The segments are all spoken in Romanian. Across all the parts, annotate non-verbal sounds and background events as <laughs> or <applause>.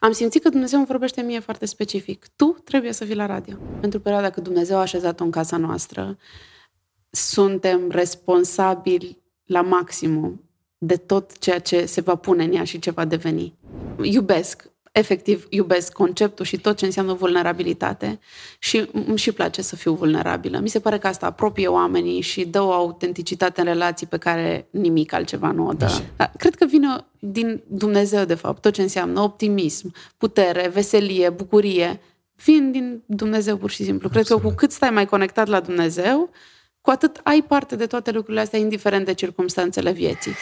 am simțit că Dumnezeu îmi vorbește mie foarte specific. Tu trebuie să fii la radio. Pentru perioada când Dumnezeu a așezat-o în casa noastră, suntem responsabili la maximum de tot ceea ce se va pune în ea și ce va deveni. Iubesc efectiv iubesc conceptul și tot ce înseamnă vulnerabilitate și îmi și place să fiu vulnerabilă. Mi se pare că asta apropie oamenii și dă o autenticitate în relații pe care nimic altceva nu o dă. Așa. Cred că vine din Dumnezeu, de fapt, tot ce înseamnă optimism, putere, veselie, bucurie, vin din Dumnezeu pur și simplu. Cred Absolut. că cu cât stai mai conectat la Dumnezeu, cu atât ai parte de toate lucrurile astea, indiferent de circumstanțele vieții.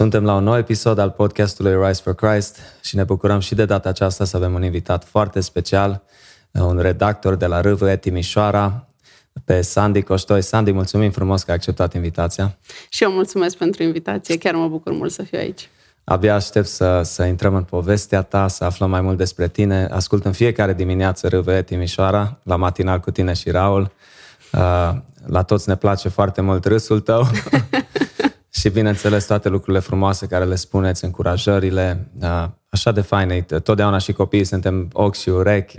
Suntem la un nou episod al podcastului Rise for Christ și ne bucurăm și de data aceasta să avem un invitat foarte special, un redactor de la RVE Timișoara, pe Sandy Coștoi. Sandy, mulțumim frumos că ai acceptat invitația. Și eu mulțumesc pentru invitație, chiar mă bucur mult să fiu aici. Abia aștept să, să intrăm în povestea ta, să aflăm mai mult despre tine. Ascult în fiecare dimineață RVE Timișoara, la matinal cu tine și Raul. Uh, la toți ne place foarte mult râsul tău. <laughs> și, bineînțeles, toate lucrurile frumoase care le spuneți, încurajările, așa de faine. Totdeauna și copiii suntem ochi și urechi,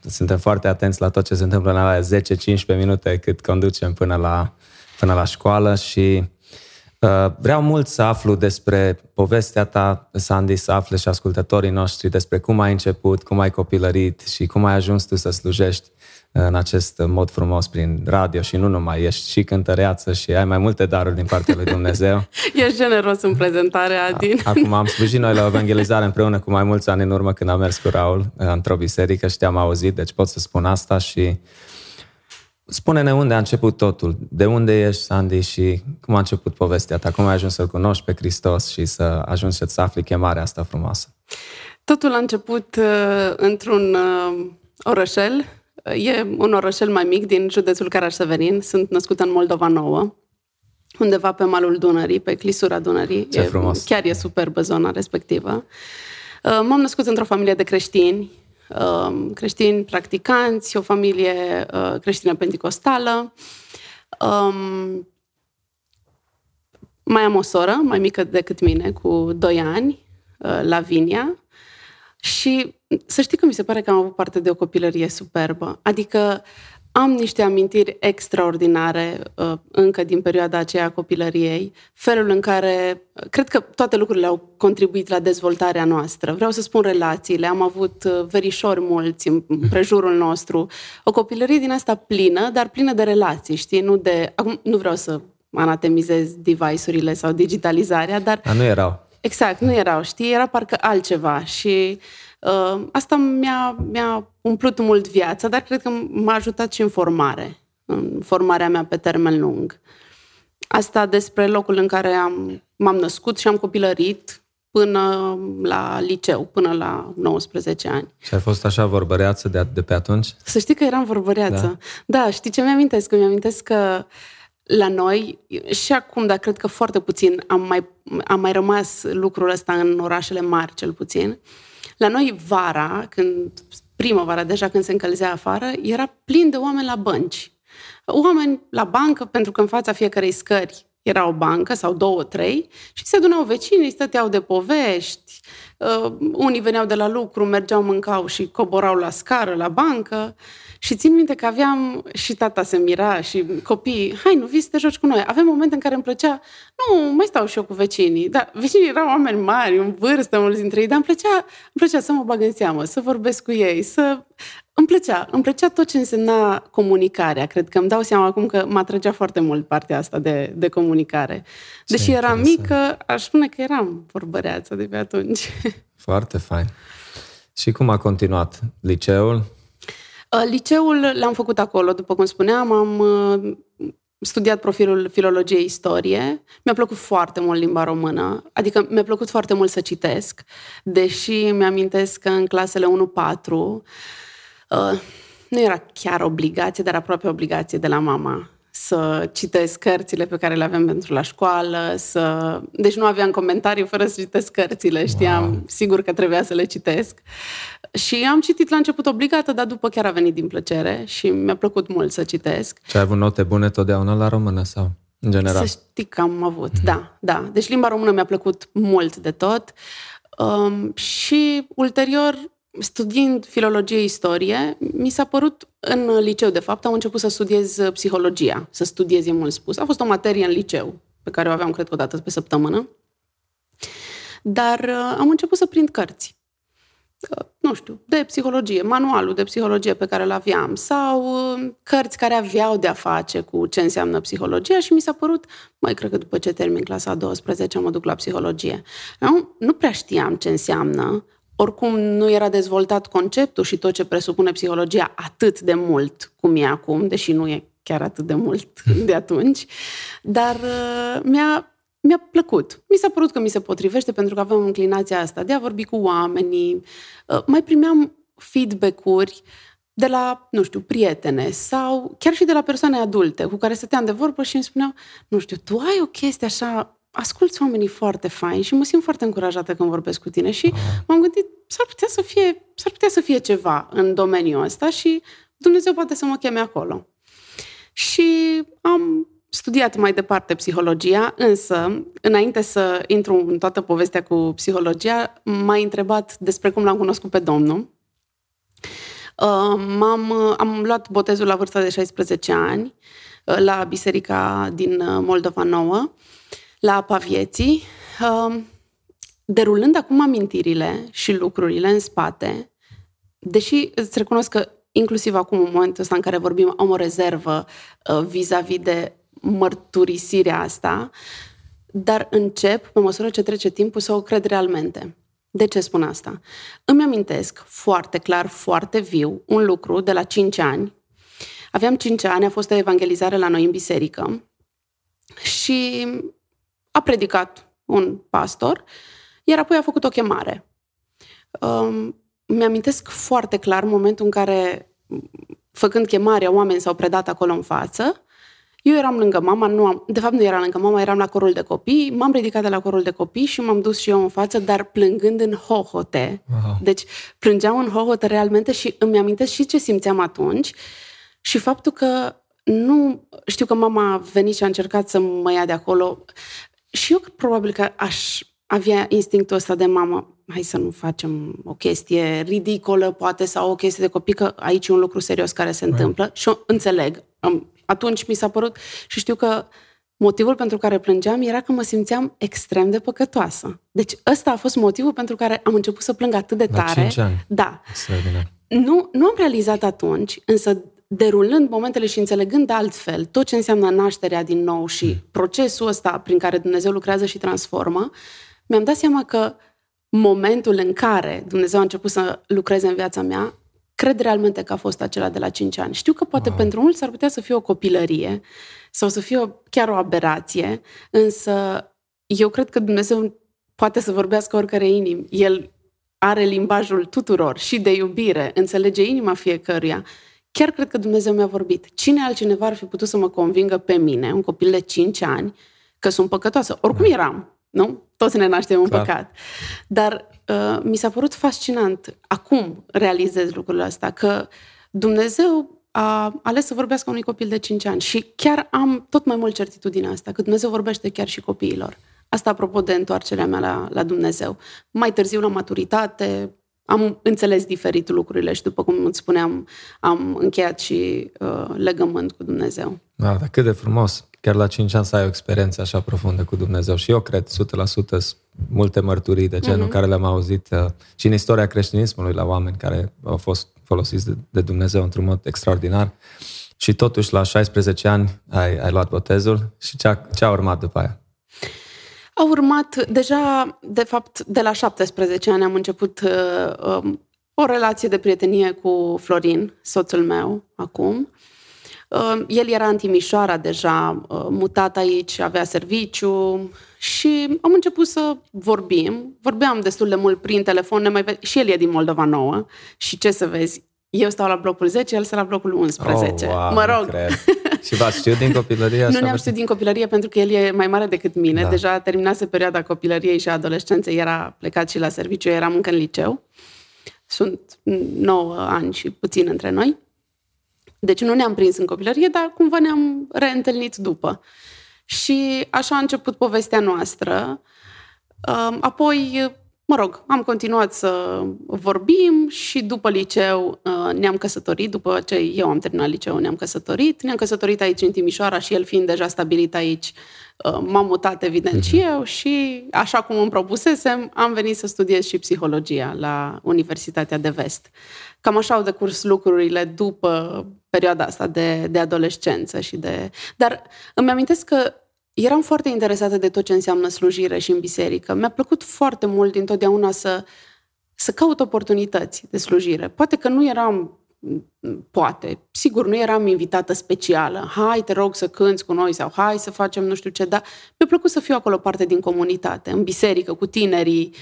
suntem foarte atenți la tot ce se întâmplă în alea 10-15 minute cât conducem până la, până la școală și vreau mult să aflu despre povestea ta, Sandy, să afle și ascultătorii noștri despre cum ai început, cum ai copilărit și cum ai ajuns tu să slujești în acest mod frumos prin radio și nu numai, ești și cântăreață și ai mai multe daruri din partea lui Dumnezeu. <laughs> ești generos în prezentare, Adin. Acum am <laughs> slujit noi la evangelizare împreună cu mai mulți ani în urmă când am mers cu Raul într-o biserică și te-am auzit, deci pot să spun asta și Spune-ne unde a început totul, de unde ești, Sandy, și cum a început povestea ta, cum ai ajuns să-L cunoști pe Hristos și să ajungi să-ți afli chemarea asta frumoasă. Totul a început uh, într-un uh, orășel E un orășel mai mic din județul Caraș-Severin. Sunt născută în Moldova Nouă, undeva pe malul Dunării, pe clisura Dunării. Ce frumos! E, chiar e superbă zona respectivă. Uh, m-am născut într-o familie de creștini, uh, creștini practicanți, o familie uh, creștină pentecostală. Um, mai am o soră, mai mică decât mine, cu 2 ani, Lavinia, și să știi că mi se pare că am avut parte de o copilărie superbă. Adică am niște amintiri extraordinare uh, încă din perioada aceea a copilăriei, felul în care cred că toate lucrurile au contribuit la dezvoltarea noastră. Vreau să spun relațiile, am avut uh, verișori mulți în prejurul nostru, o copilărie din asta plină, dar plină de relații, știi, nu de... Acum nu vreau să anatemizez device-urile sau digitalizarea, dar... A, nu erau. Exact, nu erau, știi, era parcă altceva și uh, asta mi-a, mi-a umplut mult viața, dar cred că m-a ajutat și în formare, în formarea mea pe termen lung. Asta despre locul în care am, m-am născut și am copilărit până la liceu, până la 19 ani. Și ai fost așa vorbăreață de, de pe atunci? Să știi că eram vorbăreață. Da, da știi ce mi-amintesc? Mi-amintesc că la noi, și acum, dar cred că foarte puțin, am mai, am mai rămas lucrul ăsta în orașele mari, cel puțin. La noi, vara, când, primăvara, deja când se încălzea afară, era plin de oameni la bănci. Oameni la bancă, pentru că în fața fiecarei scări era o bancă sau două, trei, și se adunau vecinii, stăteau de povești, uh, unii veneau de la lucru, mergeau, mâncau și coborau la scară, la bancă. Și țin minte că aveam, și tata se mira, și copiii, hai, nu vii să te joci cu noi. Aveam momente în care îmi plăcea, nu, mai stau și eu cu vecinii. Dar vecinii erau oameni mari, în vârstă, mulți dintre ei, dar îmi plăcea, îmi plăcea să mă bag în seamă, să vorbesc cu ei, să... Îmi plăcea, îmi plăcea tot ce însemna comunicarea. Cred că îmi dau seama acum că mă atrăgea foarte mult partea asta de, de comunicare. Deși ce eram mică, aș spune că eram vorbăreață de pe atunci. <laughs> Foarte fain. Și cum a continuat liceul? Uh, liceul l-am făcut acolo, după cum spuneam, am uh, studiat profilul filologie istorie. Mi-a plăcut foarte mult limba română, adică mi-a plăcut foarte mult să citesc, deși mi-amintesc că în clasele 1-4 uh, nu era chiar obligație, dar aproape obligație de la mama să citesc cărțile pe care le aveam pentru la școală, să... deci nu aveam comentarii fără să citesc cărțile, știam wow. sigur că trebuia să le citesc. Și am citit la început obligată, dar după chiar a venit din plăcere și mi-a plăcut mult să citesc. Și ai avut note bune totdeauna la română sau în general? Să știi că am avut, mm-hmm. da, da. Deci limba română mi-a plăcut mult de tot. Um, și ulterior studiind filologie istorie, mi s-a părut în liceu, de fapt, am început să studiez psihologia, să studiez e mult spus. A fost o materie în liceu, pe care o aveam, cred că, o dată pe săptămână. Dar uh, am început să prind cărți. Uh, nu știu, de psihologie, manualul de psihologie pe care îl aveam sau uh, cărți care aveau de-a face cu ce înseamnă psihologia și mi s-a părut, mai cred că după ce termin clasa a 12 mă duc la psihologie. Nu, nu prea știam ce înseamnă, oricum nu era dezvoltat conceptul și tot ce presupune psihologia atât de mult cum e acum, deși nu e chiar atât de mult <laughs> de atunci, dar uh, mi-a, mi-a plăcut. Mi s-a părut că mi se potrivește pentru că aveam inclinația asta de a vorbi cu oamenii. Uh, mai primeam feedback-uri de la, nu știu, prietene sau chiar și de la persoane adulte cu care stăteam de vorbă și îmi spuneau, nu știu, tu ai o chestie așa asculți oamenii foarte faini și mă simt foarte încurajată când vorbesc cu tine și m-am gândit, s-ar putea să fie, s-ar putea să fie ceva în domeniul ăsta și Dumnezeu poate să mă cheme acolo. Și am studiat mai departe psihologia, însă, înainte să intru în toată povestea cu psihologia, m-a întrebat despre cum l-am cunoscut pe Domnul. Uh, m-am, am luat botezul la vârsta de 16 ani uh, la biserica din uh, Moldova Nouă la apa vieții, um, derulând acum amintirile și lucrurile în spate, deși îți recunosc că inclusiv acum, în momentul ăsta în care vorbim, am o rezervă uh, vis-a-vis de mărturisirea asta, dar încep, pe măsură ce trece timpul, să o cred realmente. De ce spun asta? Îmi amintesc foarte clar, foarte viu, un lucru de la 5 ani. Aveam 5 ani, a fost o evangelizare la noi în biserică și a predicat un pastor, iar apoi a făcut o chemare. Um, mi-amintesc foarte clar momentul în care, făcând chemarea, oameni s-au predat acolo în față. Eu eram lângă mama, nu am, de fapt nu eram lângă mama, eram la corul de copii, m-am ridicat de la corul de copii și m-am dus și eu în față, dar plângând în hohote. Wow. Deci plângeam în hohote realmente și îmi amintesc și ce simțeam atunci și faptul că nu știu că mama a venit și a încercat să mă ia de acolo și eu probabil că aș avea instinctul ăsta de mamă, hai să nu facem o chestie ridicolă, poate, sau o chestie de copii, că aici e un lucru serios care se întâmplă și eu înțeleg. Atunci mi s-a părut și știu că motivul pentru care plângeam era că mă simțeam extrem de păcătoasă. Deci ăsta a fost motivul pentru care am început să plâng atât de tare. La 5 ani. Da. Nu, nu am realizat atunci, însă derulând momentele și înțelegând altfel tot ce înseamnă nașterea din nou și mm. procesul ăsta prin care Dumnezeu lucrează și transformă, mi-am dat seama că momentul în care Dumnezeu a început să lucreze în viața mea, cred realmente că a fost acela de la 5 ani. Știu că poate wow. pentru mulți ar putea să fie o copilărie sau să fie o, chiar o aberație, însă eu cred că Dumnezeu poate să vorbească oricare inim. El are limbajul tuturor și de iubire, înțelege inima fiecăruia Chiar cred că Dumnezeu mi-a vorbit. Cine altcineva ar fi putut să mă convingă pe mine, un copil de 5 ani, că sunt păcătoasă? Oricum da. eram, nu? Toți ne naștem un Clar. păcat. Dar uh, mi s-a părut fascinant. Acum realizez lucrul ăsta, că Dumnezeu a ales să vorbească unui copil de 5 ani și chiar am tot mai mult certitudinea asta, că Dumnezeu vorbește chiar și copiilor. Asta apropo de întoarcerea mea la, la Dumnezeu. Mai târziu, la maturitate, am înțeles diferit lucrurile și, după cum îți spuneam, am încheiat și uh, legământ cu Dumnezeu. Da, dar cât de frumos! Chiar la 5 ani să ai o experiență așa profundă cu Dumnezeu. Și eu cred, 100%, multe mărturii de genul mm-hmm. care le-am auzit uh, și în istoria creștinismului la oameni care au fost folosiți de, de Dumnezeu într-un mod extraordinar. Și totuși, la 16 ani, ai, ai luat botezul și ce a, ce a urmat după aia? A urmat, deja, de fapt, de la 17 ani am început uh, um, o relație de prietenie cu Florin, soțul meu, acum. Uh, el era în Timișoara deja, uh, mutat aici, avea serviciu și am început să vorbim. Vorbeam destul de mult prin telefon, ne mai ve- și el e din Moldova Nouă și ce să vezi, eu stau la blocul 10, el stă la blocul 11. Oh, wow, mă rog. și v-ați știut din copilărie? Așa nu ne-am știut din copilărie pentru că el e mai mare decât mine. Da. Deja terminase perioada copilăriei și adolescenței, era plecat și la serviciu, eram încă în liceu. Sunt 9 ani și puțin între noi. Deci nu ne-am prins în copilărie, dar cumva ne-am reîntâlnit după. Și așa a început povestea noastră. Apoi Mă rog, am continuat să vorbim și după liceu uh, ne-am căsătorit, după ce eu am terminat liceu ne-am căsătorit, ne-am căsătorit aici în Timișoara și el fiind deja stabilit aici, uh, m-am mutat evident și eu și așa cum îmi propusesem, am venit să studiez și psihologia la Universitatea de Vest. Cam așa au decurs lucrurile după perioada asta de, de adolescență și de... Dar îmi amintesc că eram foarte interesată de tot ce înseamnă slujire și în biserică. Mi-a plăcut foarte mult dintotdeauna să, să caut oportunități de slujire. Poate că nu eram poate. Sigur, nu eram invitată specială. Hai, te rog să cânți cu noi sau hai să facem nu știu ce, dar mi-a plăcut să fiu acolo parte din comunitate, în biserică, cu tinerii.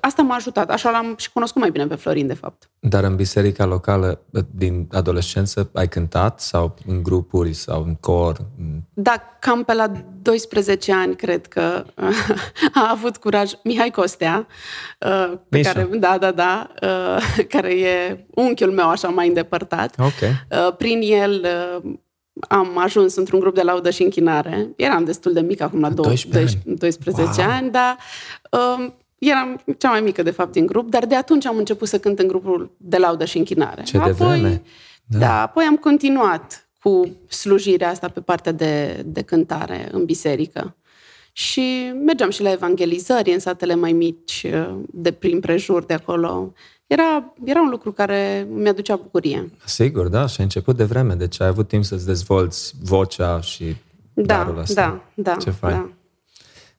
Asta m-a ajutat. Așa l-am și cunoscut mai bine pe Florin, de fapt. Dar în biserica locală, din adolescență, ai cântat sau în grupuri sau în cor? Da, cam pe la 12 ani, cred că <laughs> a avut curaj Mihai Costea, uh, pe care, da, da, da, uh, <laughs> care e unchiul meu așa mai îndepărtat. Okay. Uh, prin el am ajuns într-un grup de laudă și închinare. Eram destul de mică, acum la 12, 12 ani, wow. ani dar eram cea mai mică, de fapt, din grup, dar de atunci am început să cânt în grupul de laudă și închinare. Ce apoi, de vreme! Da. da, apoi am continuat cu slujirea asta pe partea de, de cântare în biserică. Și mergeam și la evangelizări în satele mai mici, de prin prejur de acolo. Era, era un lucru care mi-aducea bucurie. Sigur, da, și ai început de vreme, deci ai avut timp să-ți dezvolți vocea și da, darul ăsta. Da, da, Ce fain. Da.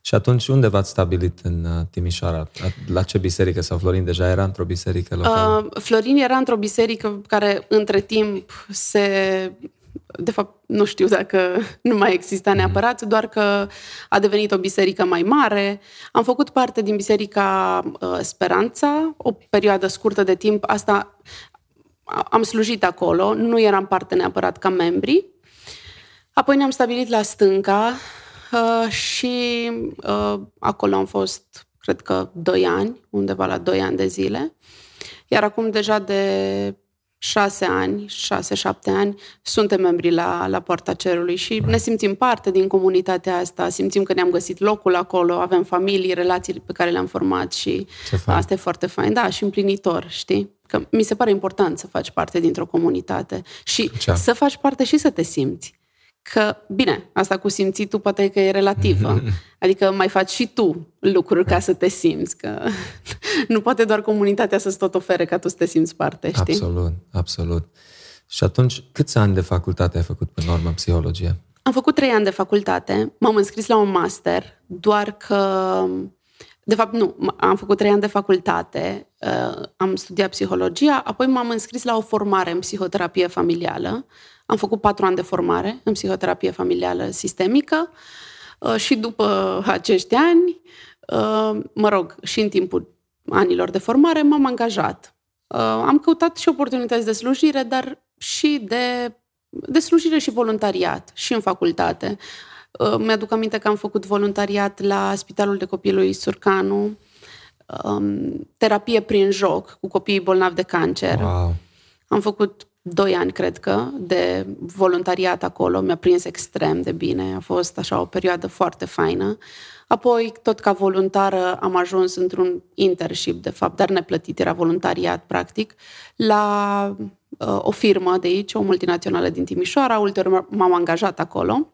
Și atunci unde v-ați stabilit în uh, Timișoara? La ce biserică? Sau Florin deja era într-o biserică locală? Uh, Florin era într-o biserică care între timp se... De fapt, nu știu dacă <laughs> nu mai exista neapărat, doar că a devenit o biserică mai mare. Am făcut parte din biserica uh, Speranța, o perioadă scurtă de timp. Asta am slujit acolo, nu eram parte neapărat ca membri. Apoi ne-am stabilit la Stânca, Uh, și uh, acolo am fost, cred că, doi ani, undeva la doi ani de zile. Iar acum deja de șase ani, șase-șapte ani, suntem membri la, la Poarta Cerului și ne simțim parte din comunitatea asta, simțim că ne-am găsit locul acolo, avem familii, relații pe care le-am format și asta e foarte fain. Da, și împlinitor, știi? Că mi se pare important să faci parte dintr-o comunitate și Cea. să faci parte și să te simți că, bine, asta cu simțitul poate că e relativă. <laughs> Adică mai faci și tu lucruri ca să te simți, că <laughs> nu poate doar comunitatea să-ți tot ofere ca tu să te simți parte, știi? Absolut, absolut. Și atunci, câți ani de facultate ai făcut pe normă psihologie? Am făcut trei ani de facultate, m-am înscris la un master, doar că de fapt, nu. Am făcut trei ani de facultate, uh, am studiat psihologia, apoi m-am înscris la o formare în psihoterapie familială am făcut patru ani de formare în psihoterapie familială sistemică uh, și după acești ani, uh, mă rog, și în timpul anilor de formare, m-am angajat. Uh, am căutat și oportunități de slujire, dar și de, de slujire și voluntariat, și în facultate. Mi-aduc aminte că am făcut voluntariat la Spitalul de Copii lui Surcanu, um, terapie prin joc cu copiii bolnavi de cancer. Wow. Am făcut doi ani, cred că, de voluntariat acolo. Mi-a prins extrem de bine. A fost așa o perioadă foarte faină. Apoi, tot ca voluntară, am ajuns într-un internship, de fapt, dar neplătit, era voluntariat, practic, la uh, o firmă de aici, o multinațională din Timișoara. Ulterior m-am angajat acolo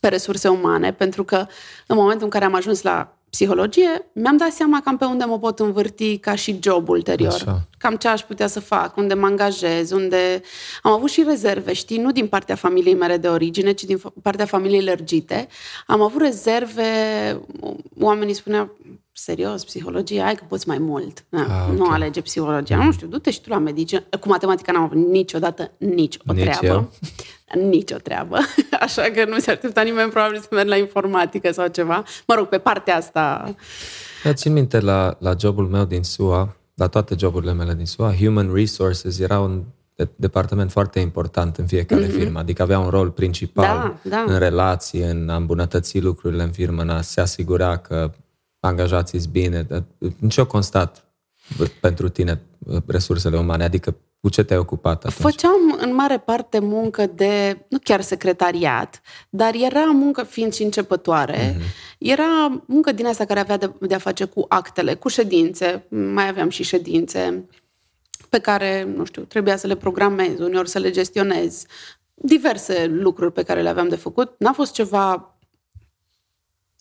pe resurse umane, pentru că în momentul în care am ajuns la psihologie, mi-am dat seama cam pe unde mă pot învârti ca și job ulterior. Așa. Cam ce aș putea să fac, unde mă angajez, unde... Am avut și rezerve, știi, nu din partea familiei mele de origine, ci din partea familiei lărgite. Am avut rezerve, oamenii spuneau, serios, psihologie, ai că poți mai mult. Na, ah, okay. Nu alege psihologia. Mm. Nu știu, du-te și tu la medicină. Cu matematica n-am avut niciodată nici o nici treabă. Eu. <laughs> Nici o treabă. <laughs> Așa că nu se aștepta nimeni probabil să merg la informatică sau ceva. Mă rog, pe partea asta... Eu țin minte la, la jobul meu din SUA, la toate joburile mele din SUA, Human Resources era un de, departament foarte important în fiecare mm-hmm. firmă, adică avea un rol principal da, da. în relații, în a îmbunătăți lucrurile în firmă, în a se asigura că angajații sunt bine. În ce o constat pentru tine resursele umane? Adică cu ce te-ai ocupat atunci? Făceam în mare parte muncă de, nu chiar secretariat, dar era muncă fiind și începătoare. Mm-hmm. Era muncă din asta care avea de, de a face cu actele, cu ședințe, mai aveam și ședințe pe care, nu știu, trebuia să le programez, uneori să le gestionez, diverse lucruri pe care le aveam de făcut. N-a fost ceva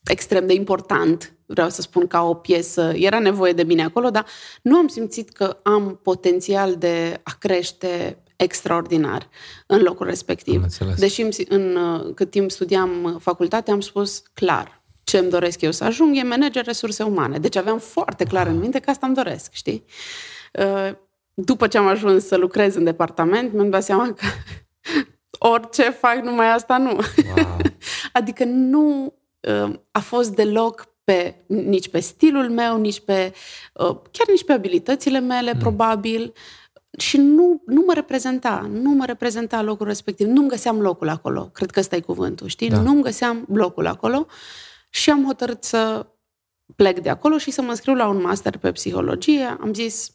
extrem de important, vreau să spun, ca o piesă. Era nevoie de mine acolo, dar nu am simțit că am potențial de a crește extraordinar în locul respectiv. Deși în cât timp studiam facultate, am spus clar ce îmi doresc eu să ajung e manager resurse umane. Deci aveam foarte clar în minte că asta îmi doresc, știi? Uh, după ce am ajuns să lucrez în departament, mi-am dat seama că <laughs> orice fac, numai asta nu. Wow. <laughs> adică nu uh, a fost deloc pe, nici pe stilul meu, nici pe, uh, chiar nici pe abilitățile mele, mm. probabil, și nu, nu mă reprezenta, nu mă reprezenta locul respectiv, nu-mi găseam locul acolo, cred că ăsta e cuvântul, știi? Da. Nu-mi găseam locul acolo și am hotărât să plec de acolo și să mă înscriu la un master pe psihologie. Am zis,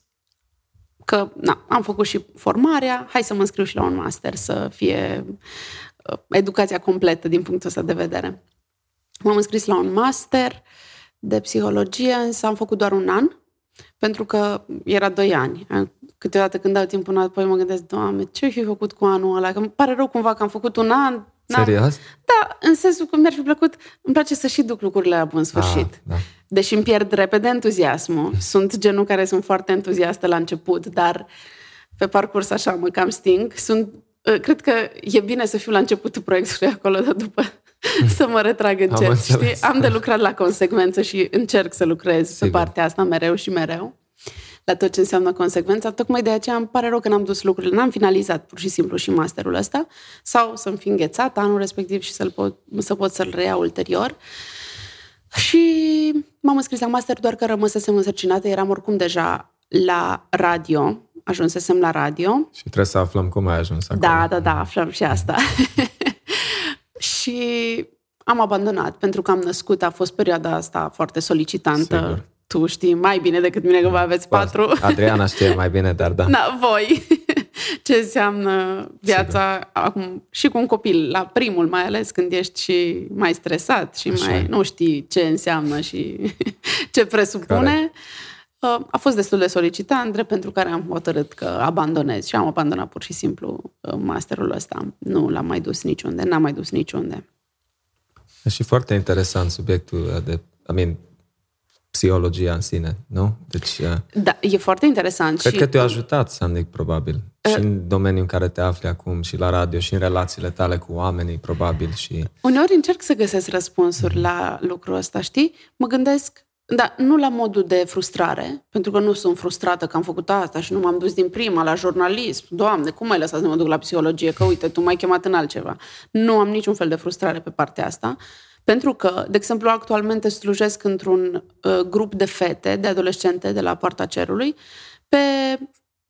că na, am făcut și formarea, hai să mă înscriu și la un master, să fie uh, educația completă din punctul ăsta de vedere. M-am înscris la un master de psihologie, însă am făcut doar un an, pentru că era doi ani. Câteodată când dau timpul înapoi mă gândesc, Doamne, ce fi făcut cu anul ăla? Că îmi pare rău cumva că am făcut un an. Serios? Da, în sensul că mi-ar fi plăcut, îmi place să și duc lucrurile la bun sfârșit. Ah, da deși îmi pierd repede entuziasmul. Sunt genul care sunt foarte entuziastă la început, dar pe parcurs așa mă cam sting. Sunt, ă, cred că e bine să fiu la începutul proiectului acolo, dar după <laughs> să mă retrag încet. Am, știi? Am de lucrat la consecvență și încerc să lucrez Sigur. pe partea asta mereu și mereu la tot ce înseamnă consecvența. Tocmai de aceea îmi pare rău că n-am dus lucrurile, n-am finalizat pur și simplu și masterul ăsta sau să-mi fi înghețat anul respectiv și să-l pot, să pot să-l reiau ulterior. Uh, și m-am înscris la master doar că rămăsesem însărcinată, eram oricum deja la radio, ajunsesem la radio. Și trebuie să aflăm cum ai ajuns acolo. Da, da, da, aflăm și asta. <laughs> și am abandonat, pentru că am născut, a fost perioada asta foarte solicitantă. Sigur. Tu știi mai bine decât mine că vă aveți patru. Adriana <laughs> știe mai bine, dar da. Da, voi <laughs> ce înseamnă viața Sigur. acum și cu un copil, la primul mai ales când ești și mai stresat și Așa. mai nu știi ce înseamnă și <laughs> ce presupune. Care? Uh, a fost destul de solicitant, drept pentru care am hotărât că abandonez și am abandonat pur și simplu uh, masterul ăsta. Nu l-am mai dus niciunde, n-am mai dus niciunde. E și foarte interesant subiectul de, I mean, psihologia în sine, nu? Deci, uh, da, e foarte interesant. Cred și... că te-a ajutat, Sandic, probabil. Uh, și în domeniul în care te afli acum, și la radio, și în relațiile tale cu oamenii, probabil. și. Uneori încerc să găsesc răspunsuri mm-hmm. la lucrul ăsta, știi? Mă gândesc, da, nu la modul de frustrare, pentru că nu sunt frustrată că am făcut asta și nu m-am dus din prima la jurnalism. Doamne, cum mai lăsat să mă duc la psihologie? Că uite, tu m-ai chemat în altceva. Nu am niciun fel de frustrare pe partea asta. Pentru că, de exemplu, actualmente slujesc într-un uh, grup de fete, de adolescente de la Poarta Cerului, pe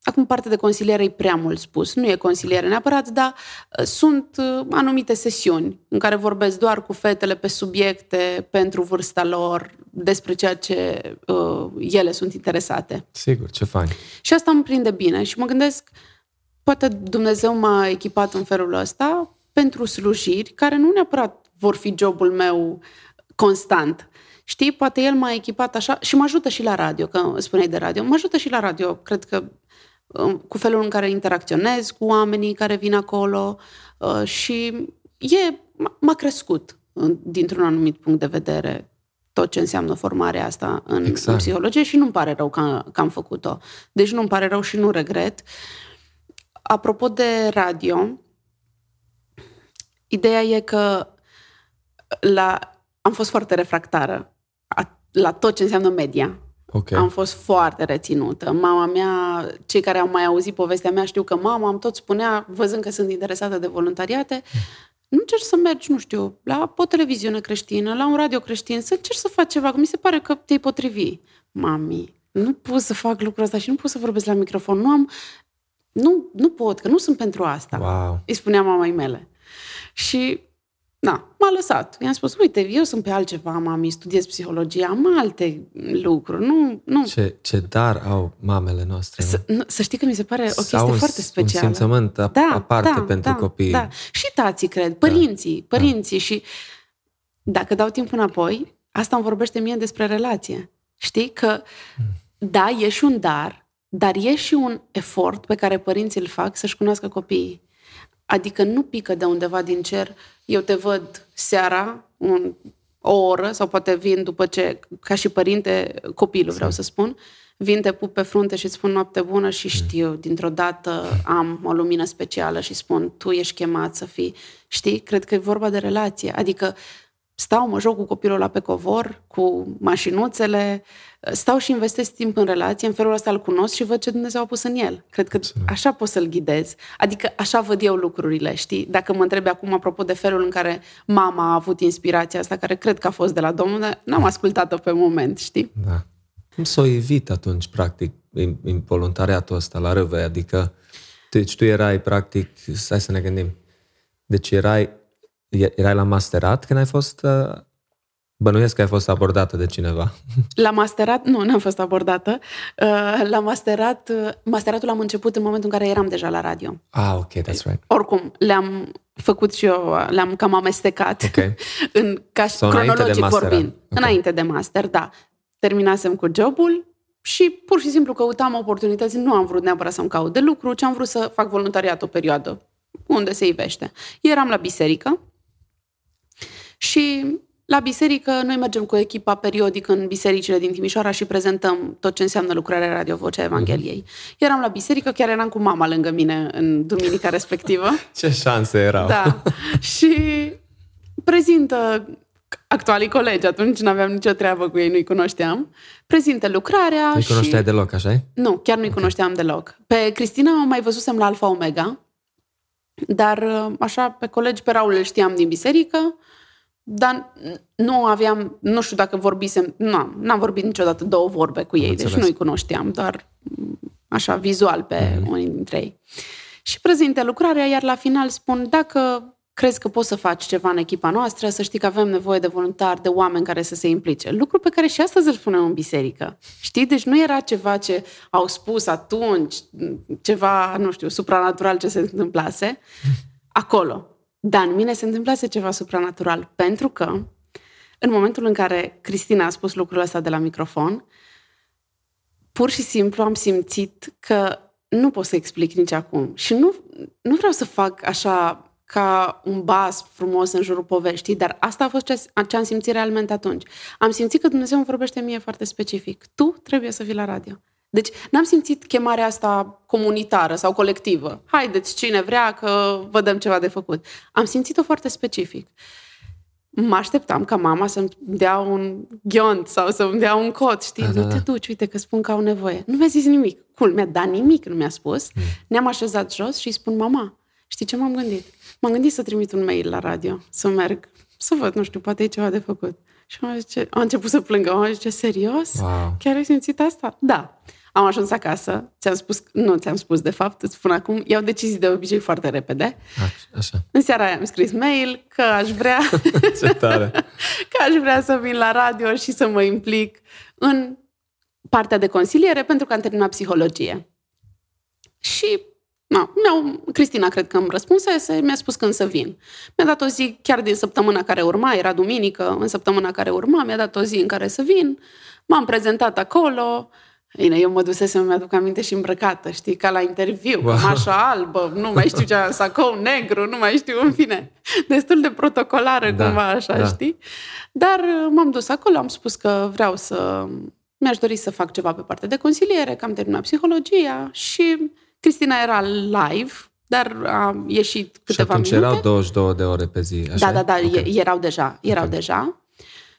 Acum, parte de consiliere e prea mult spus. Nu e consiliere neapărat, dar uh, sunt uh, anumite sesiuni în care vorbesc doar cu fetele pe subiecte pentru vârsta lor, despre ceea ce uh, ele sunt interesate. Sigur, ce fain. Și asta îmi prinde bine și mă gândesc, poate Dumnezeu m-a echipat în felul ăsta pentru slujiri care nu neapărat vor fi jobul meu constant. Știi, poate el m-a echipat așa și mă ajută și la radio, că spuneai de radio, mă ajută și la radio, cred că um, cu felul în care interacționez cu oamenii care vin acolo uh, și e, m-a crescut dintr-un anumit punct de vedere tot ce înseamnă formarea asta în, exact. în psihologie și nu-mi pare rău că, că am făcut-o. Deci nu-mi pare rău și nu regret. Apropo de radio, ideea e că la, am fost foarte refractară la tot ce înseamnă media. Okay. Am fost foarte reținută. Mama mea, cei care au mai auzit povestea mea știu că mama îmi tot spunea, văzând că sunt interesată de voluntariate, nu încerci să mergi, nu știu, la o televiziune creștină, la un radio creștin, să încerci să faci ceva, că mi se pare că te-ai potrivi. Mami, nu pot să fac lucrul ăsta și nu pot să vorbesc la microfon. Nu am nu, nu pot, că nu sunt pentru asta. Wow. Îi spunea mamei mele. Și na, m-a lăsat. I-am spus, uite, eu sunt pe altceva, mami, studiez psihologie, am alte lucruri. Nu, nu. Ce, ce dar au mamele noastre. Să, nu, să știi că mi se pare o chestie Au un, foarte specială. un simțământ a, da, aparte da, pentru da, copii. Da. Și tații, cred, părinții, da. părinții. Și dacă dau timp înapoi, asta îmi vorbește mie despre relație. Știi? Că, da, e și un dar, dar e și un efort pe care părinții îl fac să-și cunoască copiii. Adică nu pică de undeva din cer, eu te văd seara, un, o oră, sau poate vin după ce, ca și părinte, copilul vreau să spun, vin, te pup pe frunte și îți spun noapte bună și știu, dintr-o dată am o lumină specială și spun, tu ești chemat să fii. Știi? Cred că e vorba de relație. Adică stau, mă joc cu copilul la pe covor, cu mașinuțele, stau și investesc timp în relație, în felul ăsta îl cunosc și văd ce Dumnezeu a pus în el. Cred că Absolut. așa pot să-l ghidez. Adică așa văd eu lucrurile, știi? Dacă mă întrebi acum apropo de felul în care mama a avut inspirația asta, care cred că a fost de la Domnul, dar n-am ascultat-o pe moment, știi? Da. Cum să o evit atunci, practic, involuntariatul ăsta la râve? Adică, deci tu erai, practic, stai să ne gândim, deci erai Erai la masterat când ai fost... Uh, bănuiesc că ai fost abordată de cineva. <laughs> La masterat, nu, n-am fost abordată. Uh, la masterat, uh, masteratul am început în momentul în care eram deja la radio. Ah, ok, that's right. Oricum, le-am făcut și eu, le-am cam amestecat. Okay. <laughs> în, ca so, cronologic vorbind. Okay. Înainte de master, da. Terminasem cu jobul și pur și simplu căutam oportunități. Nu am vrut neapărat să-mi caut de lucru, ci am vrut să fac voluntariat o perioadă unde se ivește. Eram la biserică, și la biserică, noi mergem cu echipa periodic în bisericile din Timișoara și prezentăm tot ce înseamnă lucrarea Radio Vocea Evangheliei. Mm-hmm. Eram la biserică, chiar eram cu mama lângă mine în duminica respectivă. <laughs> ce șanse erau! Da. și prezintă actualii colegi, atunci nu aveam nicio treabă cu ei, nu-i cunoșteam. Prezintă lucrarea Nu-i cunoșteai și... deloc, așa Nu, chiar nu-i okay. cunoșteam deloc. Pe Cristina o mai văzusem la Alfa Omega, dar așa pe colegi, pe Raul îl știam din biserică, dar nu aveam, nu știu dacă vorbisem, nu, n-am vorbit niciodată două vorbe cu ei, deci nu-i cunoșteam, doar așa vizual pe mm-hmm. unii dintre ei. Și prezinte lucrarea, iar la final spun, dacă crezi că poți să faci ceva în echipa noastră, să știi că avem nevoie de voluntari, de oameni care să se implice. Lucru pe care și astăzi îl spunem în biserică. Știi? Deci nu era ceva ce au spus atunci, ceva, nu știu, supranatural ce se întâmplase. Acolo. Dar în mine se întâmplase ceva supranatural, pentru că în momentul în care Cristina a spus lucrul ăsta de la microfon, pur și simplu am simțit că nu pot să explic nici acum. Și nu, nu vreau să fac așa ca un bas frumos în jurul poveștii, dar asta a fost ce, ce am simțit realmente atunci. Am simțit că Dumnezeu îmi vorbește mie foarte specific. Tu trebuie să vii la radio. Deci n-am simțit chemarea asta comunitară sau colectivă. Haideți, cine vrea, că vă dăm ceva de făcut. Am simțit-o foarte specific. Mă așteptam ca mama să-mi dea un ghiont sau să-mi dea un cot, știi? Da, da, da. Nu te duci, uite că spun că au nevoie. Nu mi-a zis nimic. Cool, mi-a dat nimic, nu mi-a spus. Mm. Ne-am așezat jos și îi spun, mama, știi ce m-am gândit? M-am gândit să trimit un mail la radio, să merg, să văd, nu știu, poate e ceva de făcut. Și am, zice, am început să plângă. Am zice, serios? Wow. Chiar ai simțit asta? Da. Am ajuns acasă, ți-am spus, nu ți-am spus de fapt, îți spun acum, iau decizii de obicei foarte repede. Așa. În seara aia am scris mail că aș vrea <laughs> Ce tare. <laughs> că aș vrea să vin la radio și să mă implic în partea de consiliere pentru că am terminat psihologie. Și Na, mi-au, Cristina cred că îmi răspunsese, mi-a spus când să vin. Mi-a dat o zi chiar din săptămâna care urma, era duminică, în săptămâna care urma, mi-a dat o zi în care să vin, m-am prezentat acolo, Bine, eu mă dusesem, mi-aduc aminte și îmbrăcată, știi, ca la interviu, wow. mașa albă, nu mai știu ce, sacou negru, nu mai știu, în fine, destul de protocolară da, cumva așa, da. știi? Dar uh, m-am dus acolo, am spus că vreau să, mi-aș dori să fac ceva pe partea de consiliere, că am terminat psihologia și Cristina era live, dar a ieșit câteva și atunci minute. erau 22 de ore pe zi, așa Da, da, da, okay. erau deja, erau okay. deja.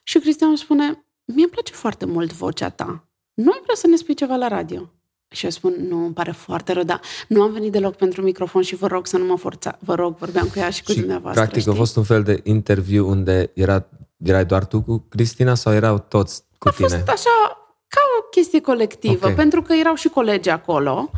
Și Cristina îmi spune, mie îmi place foarte mult vocea ta nu ai vrea să ne spui ceva la radio? Și eu spun, nu, îmi pare foarte rău, dar nu am venit deloc pentru microfon și vă rog să nu mă forța. Vă rog, vorbeam cu ea și cu și dumneavoastră. Practic știi? a fost un fel de interviu unde era, erai doar tu cu Cristina sau erau toți cu a tine? A fost așa, ca o chestie colectivă, okay. pentru că erau și colegi acolo.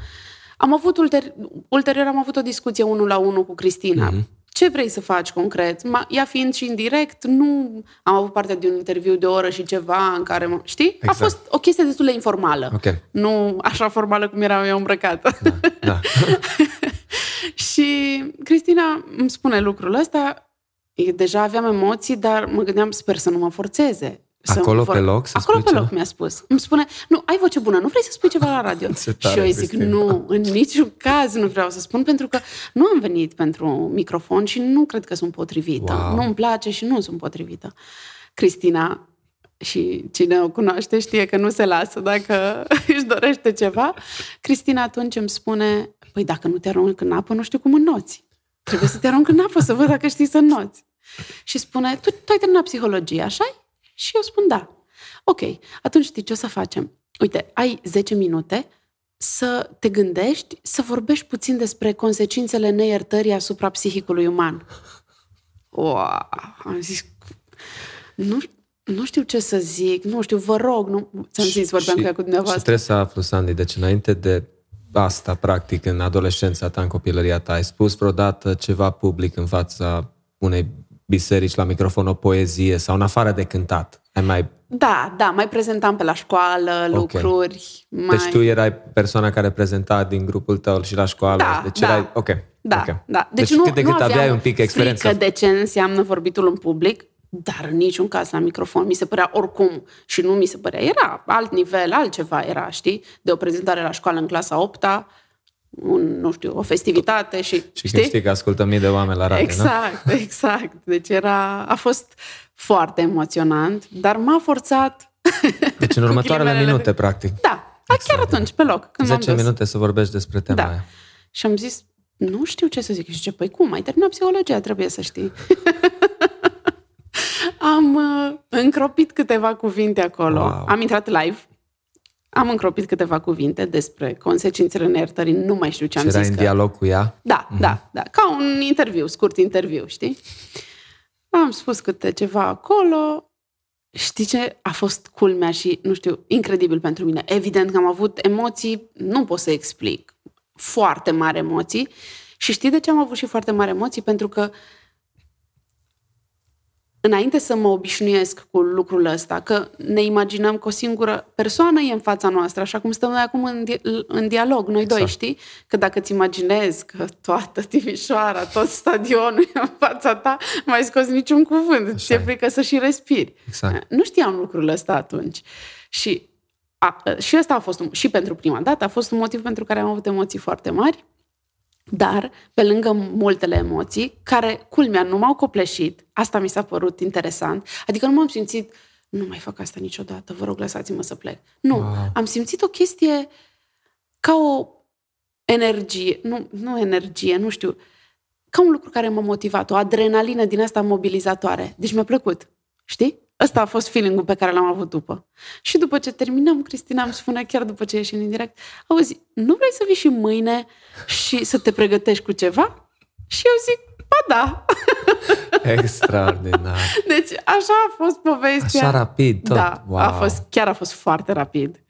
Am avut ulteri- ulterior am avut o discuție unul la unul cu Cristina. Mm-hmm. Ce vrei să faci concret? Ma, ea fiind și în direct, nu am avut parte de un interviu de o oră și ceva în care, mă, știi? Exact. A fost o chestie destul de informală. Okay. Nu așa formală cum eram eu îmbrăcată. Da, da. <laughs> și Cristina îmi spune lucrul ăsta. Deja aveam emoții, dar mă gândeam, sper să nu mă forțeze. Să Acolo vor... pe loc să Acolo spui pe ceva? loc mi-a spus. Îmi spune, nu, ai voce bună, nu vrei să spui ceva la radio? <laughs> Ce tare, și eu îi zic, Cristina. nu, în niciun caz nu vreau să spun, pentru că nu am venit pentru microfon și nu cred că sunt potrivită. Wow. Nu îmi place și nu sunt potrivită. Cristina, și cine o cunoaște știe că nu se lasă dacă <laughs> își dorește ceva. Cristina atunci îmi spune, păi dacă nu te arunc în apă, nu știu cum înnoți. Trebuie să te arunc în apă să văd dacă știi să înnoți. Și spune, tu, tu ai terminat psihologie, așa Și eu spun da. Ok, atunci știi ce o să facem? Uite, ai 10 minute să te gândești, să vorbești puțin despre consecințele neiertării asupra psihicului uman. Wow, am zis, nu, nu știu ce să zic, nu știu, vă rog, nu, ți-am zis, vorbeam și, că cu și dumneavoastră. trebuie să aflu, Sandy, deci înainte de asta, practic, în adolescența ta, în copilăria ta, ai spus vreodată ceva public în fața unei biserici la microfon, o poezie sau în afară de cântat? Ai mai... Da, da, mai prezentam pe la școală lucruri. Mai... Deci tu erai persoana care prezenta din grupul tău și la școală? Da, deci da. erai... Ok. Da, ok. da. Deci, Deci, nu, cât de nu cât aveai aveam un pic experiență. frică de ce înseamnă vorbitul în public, dar în niciun caz la microfon. Mi se părea oricum și nu mi se părea. Era alt nivel, altceva era, știi? De o prezentare la școală în clasa 8 un, nu știu, o festivitate și, Și știi? când știi că ascultă mii de oameni la radio, nu? Exact, <laughs> exact. Deci era, a fost foarte emoționant, dar m-a forțat Deci în <laughs> Cu următoarele ghilimelele minute, practic. Da, a, chiar atunci, pe loc, când 10 m-am dus. minute să vorbești despre tema Da. aia. Și am zis, nu știu ce să zic. Și zice, păi cum, ai terminat psihologia, trebuie să știi. <laughs> am uh, încropit câteva cuvinte acolo. Wow. Am intrat live. Am încropit câteva cuvinte despre consecințele neiertării. Nu mai știu ce am Și erai zis. în că... dialog cu ea? Da, da, da. Ca un interviu, scurt interviu, știi? Am spus câte ceva acolo. Știi ce? A fost culmea și, nu știu, incredibil pentru mine. Evident că am avut emoții, nu pot să explic, foarte mari emoții. Și știi de ce am avut și foarte mari emoții? Pentru că înainte să mă obișnuiesc cu lucrul ăsta, că ne imaginăm că o singură persoană e în fața noastră, așa cum stăm noi acum în, di- în dialog, noi doi, Exact. știi? Că dacă îți imaginezi că toată Timișoara, tot stadionul e în fața ta, nu mai scos niciun cuvânt, ți-e e. frică să și respiri. Exact. Nu știam lucrul ăsta atunci. Și, a, și ăsta a fost, un, și pentru prima dată, a fost un motiv pentru care am avut emoții foarte mari, dar, pe lângă multele emoții, care, culmea, nu m-au copleșit, asta mi s-a părut interesant, adică nu m-am simțit, nu mai fac asta niciodată, vă rog, lăsați-mă să plec. Nu, Wow. am simțit o chestie ca o energie, nu, nu energie, nu știu, ca un lucru care m-a motivat, o adrenalină din asta mobilizatoare. Deci mi-a plăcut, știi? Ăsta a fost feeling-ul pe care l-am avut după. Și după ce terminăm, Cristina îmi spune, chiar după ce ieșim în direct, auzi, nu vrei să vii și mâine și să te pregătești cu ceva? Și eu zic, ba da. <laughs> Extraordinar. Deci așa a fost povestea. Așa rapid tot. Da, wow. a fost, chiar a fost foarte rapid.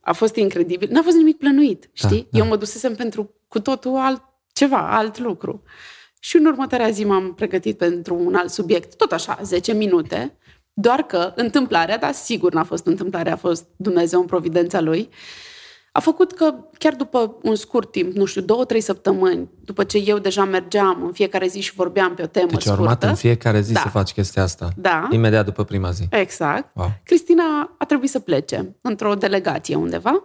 A fost incredibil. N-a fost nimic plănuit, știi? da. Eu mă dusesem pentru cu totul alt, ceva, alt lucru. Și în următoarea zi m-am pregătit pentru un alt subiect, tot așa, 10 minute, doar că întâmplarea, dar sigur n-a fost întâmplarea, a fost Dumnezeu în providența Lui, a făcut că chiar după un scurt timp, nu știu, două, trei săptămâni, după ce eu deja mergeam în fiecare zi și vorbeam pe o temă Deci a scurtă, urmat în fiecare zi Da. să faci chestia asta. Da. Imediat după prima zi. Exact. Wow. Cristina a trebuit să plece într-o delegație undeva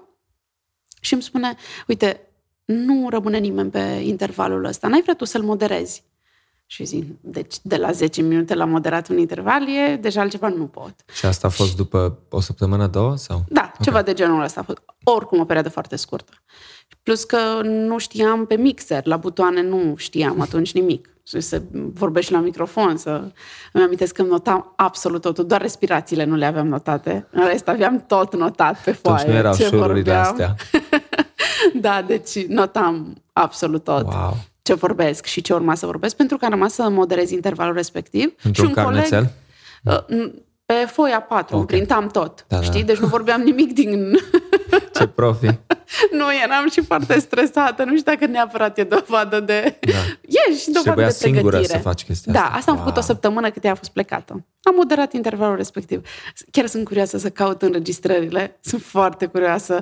și îmi spune, uite, nu rămâne nimeni pe intervalul ăsta, n-ai vrea tu să-l moderezi? Și zic, deci de la 10 minute la moderat un interval e deja altceva nu pot. Și asta a fost după o săptămână, două? sau? Da, okay. ceva de genul ăsta a fost. Oricum o perioadă foarte scurtă. Plus că nu știam pe mixer, la butoane nu știam atunci nimic. Și să vorbești la microfon, să... Îmi amintesc că îmi notam absolut totul, doar respirațiile nu le aveam notate. În rest aveam tot notat pe foaie. Atunci nu erau ce șururile vorbeam. astea. <laughs> Da, deci notam absolut tot. Wow. Ce vorbesc și ce urma să vorbesc, pentru că am rămas să moderez intervalul respectiv. Într-un și un carnețel? Coleg, Uh, n- Pe foia 4 okay. împrintam tot, da, știi? Da. Deci nu vorbeam nimic din... <laughs> Ce profi! <laughs> nu, eram și foarte stresată, nu știu dacă neapărat e dovadă de... Da. <laughs> E și dovadă de pregătire. să faci chestia Da, asta, asta am wow. făcut o săptămână cât ea a fost plecată. Am moderat intervalul respectiv. Chiar sunt curioasă să caut înregistrările. Sunt foarte curioasă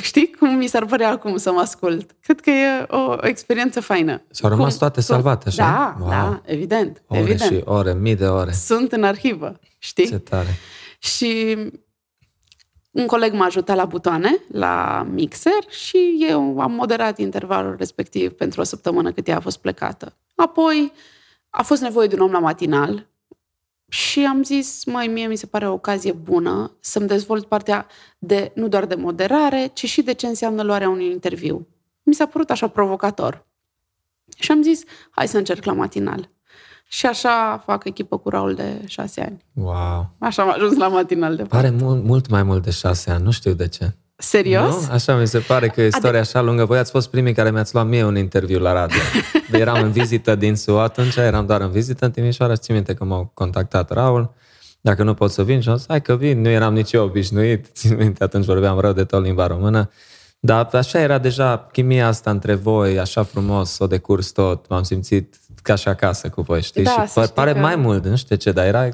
știi cum mi s-ar părea acum să mă ascult? Cred că e o, o experiență faină. S-au rămas cum, toate salvate, așa? Da, wow. da, evident. Ore evident. și ore, mii de ore. Sunt în arhivă, știi? Ce tare. Și un coleg m-a ajutat la butoane, la mixer și eu am moderat intervalul respectiv pentru o săptămână cât ea a fost plecată. Apoi a fost nevoie de un om la matinal și am zis, mai mie mi se pare o ocazie bună să-mi dezvolt partea de, nu doar de moderare, ci și de ce înseamnă luarea unui interviu. Mi s-a părut așa provocator. Și am zis, hai să încerc la matinal. Și așa fac echipă cu Raul de șase ani. Wow! Așa am ajuns la matinal de Pare mult, mult mai mult de șase ani, nu știu de ce. Serios? Nu? Așa mi se pare că e istoria așa lungă. Voi ați fost primii care mi-ați luat mie un interviu la radio. <laughs> De eram în vizită din SUA atunci, eram doar în vizită în Timișoara și țin minte că m-au contactat Raul. Dacă nu pot să vin și am zis, hai că vin, nu eram nici eu obișnuit. <laughs> Țin minte, atunci vorbeam rău de tot limba română. Dar așa era deja chimia asta între voi, așa frumos, o decurs tot. M-am simțit ca și acasă cu voi, știi? Da, și pare că... mai mult, nu știu ce, dar era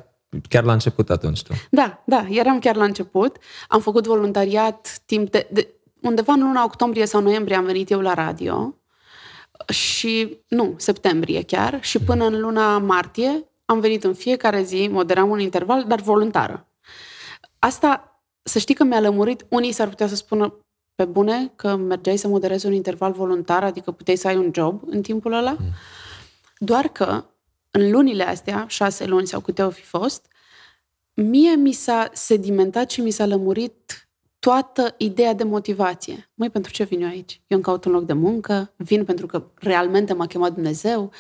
chiar la început atunci tu. Da, da, eram chiar la început. Am făcut voluntariat timp de, de undeva în luna octombrie sau noiembrie am venit eu la radio și, nu, septembrie chiar, și mhm. până în luna martie am venit în fiecare zi, moderam un interval, dar voluntară. Asta, să știi că mi-a lămurit, unii s-ar putea să spună, pe bune, că mergeai să moderezi un interval voluntar, adică puteai să ai un job în timpul ăla, mm. doar că în lunile astea, șase luni sau câte au fi fost, mie mi s-a sedimentat și mi s-a lămurit toată ideea de motivație. Măi, pentru ce vin eu aici? Eu îmi caut un loc de muncă, vin pentru că realmente m-a chemat Dumnezeu.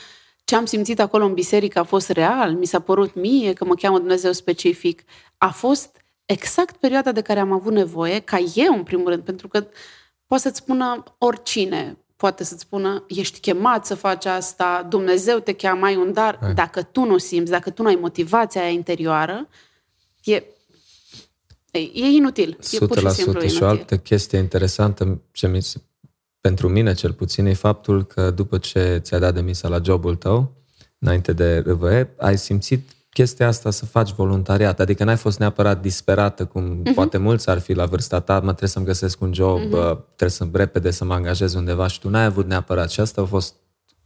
Ce am simțit acolo în biserică a fost real, mi s-a părut mie că mă cheamă Dumnezeu specific. A fost exact perioada de care am avut nevoie, ca eu, în primul rând, pentru că poate să-ți spună oricine, poate să-ți spună, ești chemat să faci asta, Dumnezeu te cheamă, ai un dar. Hai. Dacă tu nu simți, dacă tu nu ai motivația aia interioară, e, e, e inutil. 100%. E pur și, simplu inutil. și o altă chestie interesantă ce mi se, pentru mine cel puțin e faptul că după ce ți-a dat demisia la jobul tău, înainte de RVE, ai simțit chestia asta să faci voluntariat, adică n-ai fost neapărat disperată, cum uh-huh. poate mulți ar fi la vârsta ta, mă trebuie să-mi găsesc un job, uh-huh. trebuie să repede să mă angajez undeva și tu n-ai avut neapărat și asta a fost,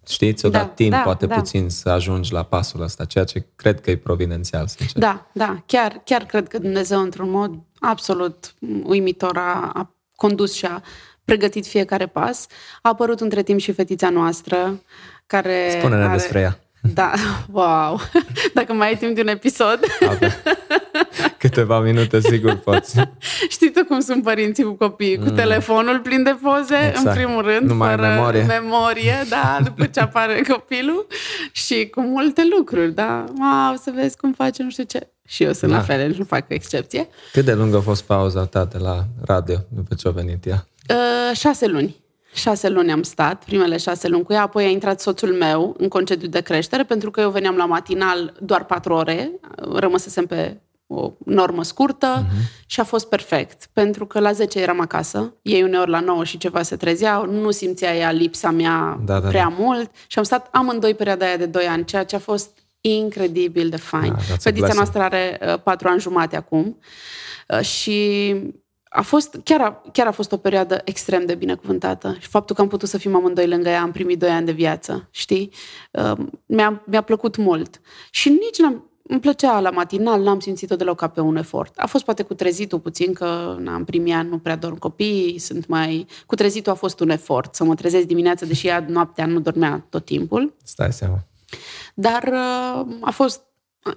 știi, ți-o da, dat timp, da, poate da. puțin să ajungi la pasul ăsta, ceea ce cred că e providențial, sincer. Da, da, chiar, chiar cred că Dumnezeu într-un mod absolut uimitor a, a condus și a pregătit fiecare pas. A apărut între timp și fetița noastră, care Spune-ne are... despre ea. Da, <laughs> wow! Dacă mai ai timp de un episod. Ave. Câteva minute, sigur poți. <laughs> Știi tu cum sunt părinții cu copii? Cu mm. telefonul plin de poze, exact. în primul rând, Numai fără memorie. memorie, da, <laughs> după ce apare copilul și cu multe lucruri, da. Wow, să vezi cum face, nu știu ce. Și eu sunt da. la fel, nu fac excepție. Cât de lungă a fost pauza ta de la radio după ce a venit ea? Uh, șase luni. Șase luni am stat, primele șase luni cu ea, apoi a intrat soțul meu în concediu de creștere, pentru că eu veneam la matinal doar patru ore, rămăsesem pe o normă scurtă uh-huh. și a fost perfect, pentru că la 10 eram acasă, ei uneori la 9 și ceva se trezeau, nu simțea ea lipsa mea da, da, prea da. mult și am stat amândoi perioada aia de 2 ani, ceea ce a fost incredibil de fain. Da, Fetița noastră are uh, 4 ani jumate acum uh, și a fost, chiar, a, chiar a fost o perioadă extrem de binecuvântată și faptul că am putut să fim amândoi lângă ea, am primit doi ani de viață, știi? Uh, mi-a, mi-a plăcut mult. Și nici n-am, îmi plăcea la matinal, n-am simțit-o deloc ca pe un efort. A fost poate cu trezitul puțin, că n-am primit ani, nu prea dorm copii, sunt mai... Cu trezitul a fost un efort, să mă trezesc dimineața, deși ea noaptea nu dormea tot timpul. Stai seama. Dar uh, a fost,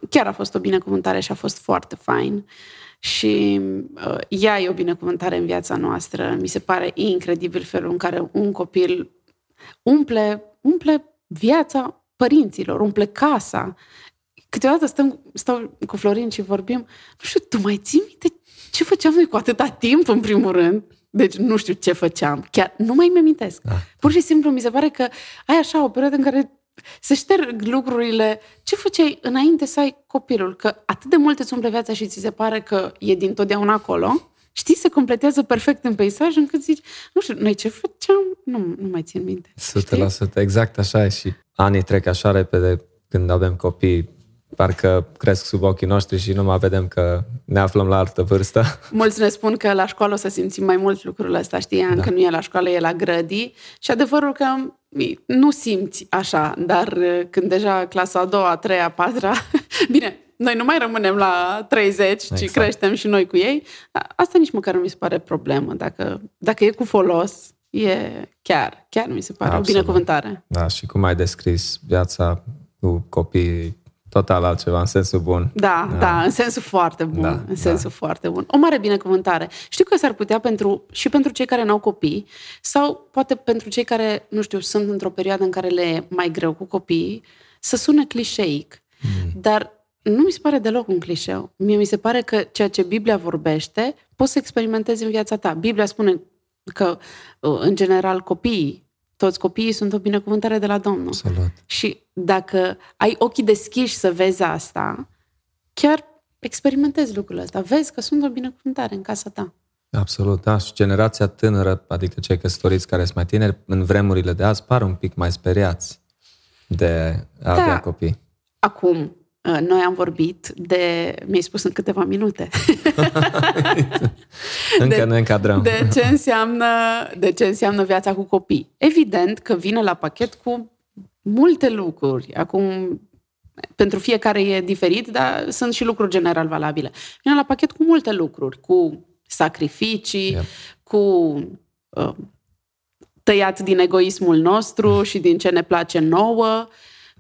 chiar a fost o binecuvântare și a fost foarte fain. Uh, și uh, ea e o binecuvântare în viața noastră. Mi se pare incredibil felul în care un copil umple, umple viața părinților, umple casa. Câteodată stăm, stau cu Florin și vorbim, nu știu, tu mai ții minte ce făceam noi cu atâta timp, în primul rând? Deci nu știu ce făceam. Chiar nu mai mi amintesc. Da. Pur și simplu mi se pare că ai așa o perioadă în care să șterg lucrurile. Ce făceai înainte să ai copilul? Că atât de mult îți umple viața și ți se pare că e din totdeauna acolo. Știi, se completează perfect în peisaj încât zici, nu știu, noi ce făceam? Nu, nu mai țin minte. 100%, știi? exact așa e și anii trec așa repede când avem copii parcă cresc sub ochii noștri și nu mai vedem că ne aflăm la altă vârstă. <laughs> Mulți ne spun că la școală o să simțim mai mult lucrurile astea, știi? Da. Că nu e la școală, e la grădii. Și adevărul că nu simți așa, dar când deja clasa a doua, a treia, a patra, <laughs> bine, noi nu mai rămânem la 30, exact. ci creștem și noi cu ei. Asta nici măcar nu mi se pare problemă. Dacă, dacă e cu folos, e chiar, chiar mi se pare Absolut. o binecuvântare. Da, și cum ai descris viața cu copiii total altceva, în sensul bun. Da, da, da în sensul foarte bun. Da, în sensul da. foarte bun. O mare binecuvântare. Știu că s-ar putea pentru, și pentru cei care n-au copii sau poate pentru cei care, nu știu, sunt într-o perioadă în care le e mai greu cu copiii, să sună clișeic. Mm. Dar nu mi se pare deloc un clișeu. Mie mi se pare că ceea ce Biblia vorbește, poți să experimentezi în viața ta. Biblia spune că, în general, copiii toți copiii sunt o binecuvântare de la Domnul. Absolut. Și dacă ai ochii deschiși să vezi asta, chiar experimentezi lucrurile astea. Vezi că sunt o binecuvântare în casa ta. Absolut, da. Și generația tânără, adică cei căsătoriți care sunt mai tineri, în vremurile de azi, par un pic mai speriați de a da. avea copii. Acum, Uh, noi am vorbit de, mi-ai spus în câteva minute. <laughs> Încă de, ne încadrăm. De ce, înseamnă, de ce înseamnă viața cu copii. Evident că vine la pachet cu multe lucruri. Acum, pentru fiecare e diferit, dar sunt și lucruri general valabile. Vine la pachet cu multe lucruri, cu sacrificii, yep. cu uh, tăiat din egoismul nostru și din ce ne place nouă,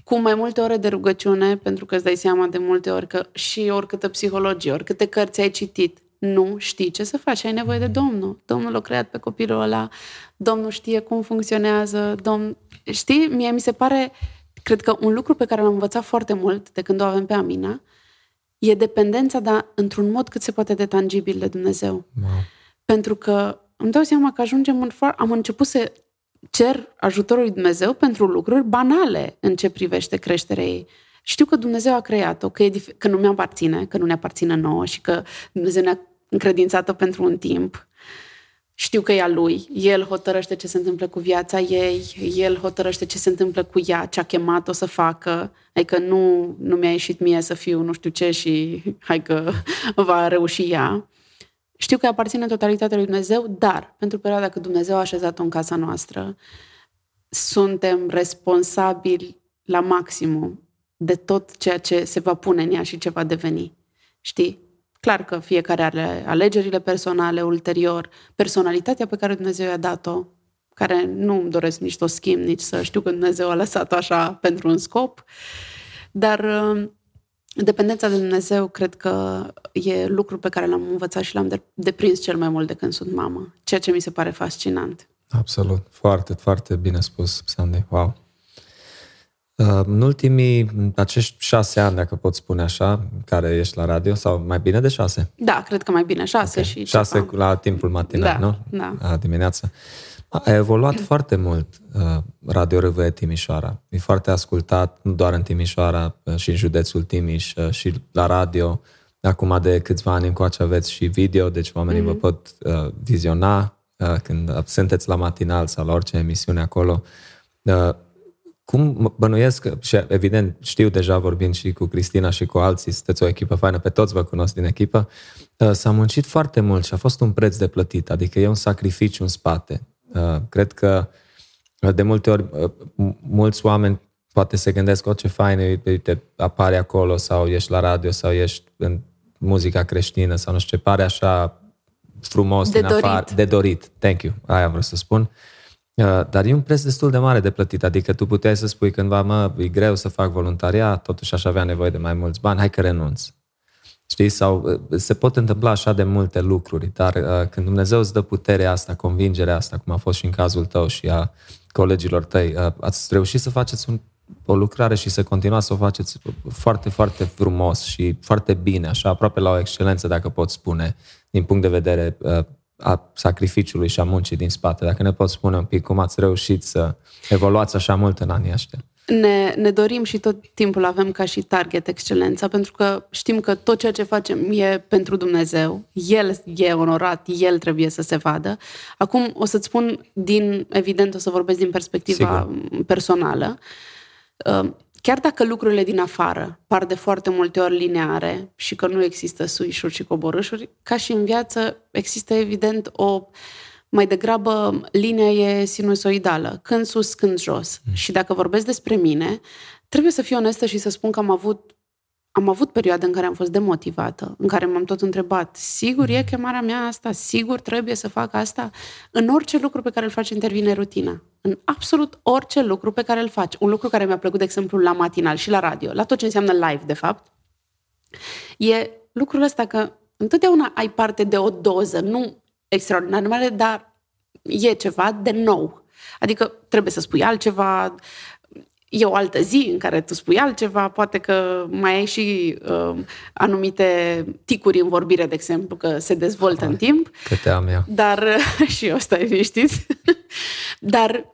cu mai multe ore de rugăciune, pentru că îți dai seama de multe ori că și oricâtă psihologie, oricâte cărți ai citit, nu știi ce să faci, ai nevoie de Domnul. Domnul l-a creat pe copilul ăla, Domnul știe cum funcționează, Domn... Știi, mie mi se pare, cred că un lucru pe care l-am învățat foarte mult de când o avem pe Amina, e dependența, dar într-un mod cât se poate de tangibil de Dumnezeu. Wow. Pentru că îmi dau seama că ajungem în... Am început să cer ajutorul lui Dumnezeu pentru lucruri banale în ce privește creșterea ei. Știu că Dumnezeu a creat-o, că, e dif- că nu mi aparține, că nu ne aparține nouă și că Dumnezeu ne-a încredințat-o pentru un timp. Știu că e a lui. El hotărăște ce se întâmplă cu viața ei, el hotărăște ce se întâmplă cu ea, ce a chemat-o să facă. Adică nu, nu mi-a ieșit mie să fiu nu știu ce și hai că <laughs> va reuși ea. Știu că aparține totalitatea lui Dumnezeu, dar pentru perioada când Dumnezeu a așezat-o în casa noastră, suntem responsabili la maximum de tot ceea ce se va pune în ea și ce va deveni. Știi? Clar că fiecare are alegerile personale ulterior, personalitatea pe care Dumnezeu i-a dat-o, care nu îmi doresc nici să o schimb, nici să știu că Dumnezeu a lăsat-o așa pentru un scop, dar Dependența de Dumnezeu cred că e lucru pe care l-am învățat și l-am deprins cel mai mult de când sunt mamă, ceea ce mi se pare fascinant. Absolut, foarte, foarte bine spus, Sandy, wow. Uh, în ultimii, acești șase ani, dacă pot spune așa, care ești la radio, sau mai bine de șase? Da, cred că mai bine, șase okay. și Șase ceva. la timpul matinal, da, nu? Da, La dimineață. A evoluat foarte mult uh, Radio RVE Timișoara. E foarte ascultat, nu doar în Timișoara, uh, și în județul Timiș, uh, și la radio. Acum de câțiva ani încoace aveți și video, deci oamenii mm-hmm. vă mhm. pot uh, viziona uh, când sunteți la matinal sau la orice emisiune acolo. Uh, cum bănuiesc, și evident știu deja vorbind și cu Cristina și cu alții, sunteți o echipă faină, pe toți vă cunosc din echipă, uh, s-a muncit foarte mult și a fost un preț de plătit, adică e un sacrificiu în spate. Uh, cred că uh, de multe ori uh, mulți oameni poate se gândesc, o, ce fain, uite, apare acolo sau ești la radio sau ești în muzica creștină sau nu știu ce, pare așa frumos de din dorit. afară. De dorit. Thank you. Aia vreau să spun. Dar e un preț destul de mare de plătit. Adică tu puteai să spui cândva, mă, e greu să fac voluntariat, totuși aș avea nevoie de mai mulți bani, hai că renunț. Știi? Sau uh, se pot întâmpla așa de multe lucruri, dar uh, când Dumnezeu îți dă puterea asta, convingerea asta, cum a fost și în cazul tău și a colegilor tăi, uh, ați reușit să faceți un, o lucrare și să continuați să o faceți foarte, foarte frumos și foarte bine, așa aproape la o excelență, dacă pot spune, din punct de vedere uh, a sacrificiului și a muncii din spate. Dacă ne poți spune un pic cum ați reușit să evoluați așa mult în anii ăștia. Ne, ne dorim și tot timpul avem ca și target excelența, pentru că știm că tot ceea ce facem e pentru Dumnezeu. El e onorat, El trebuie să se vadă. Acum o să-ți spun din, evident, o să vorbesc din perspectiva Sigur. personală. Uh, chiar dacă lucrurile din afară par de foarte multe ori lineare și că nu există suișuri și coborâșuri, ca și în viață există evident o mai degrabă linia e sinusoidală, când sus, când jos. Mm. Și dacă vorbesc despre mine, trebuie să fiu onestă și să spun că am avut am avut perioade în care am fost demotivată, în care m-am tot întrebat, sigur e chemarea mea asta, sigur trebuie să fac asta? În orice lucru pe care îl faci intervine rutina. În absolut orice lucru pe care îl faci. Un lucru care mi-a plăcut, de exemplu, la matinal și la radio, la tot ce înseamnă live, de fapt, e lucrul ăsta că întotdeauna ai parte de o doză, nu extraordinar mare, dar e ceva de nou. Adică trebuie să spui altceva, e o altă zi în care tu spui altceva, poate că mai ai și uh, anumite ticuri în vorbire, de exemplu, că se dezvoltă Hai, în timp. Câte am eu. Dar, <laughs> și eu stai știți, dar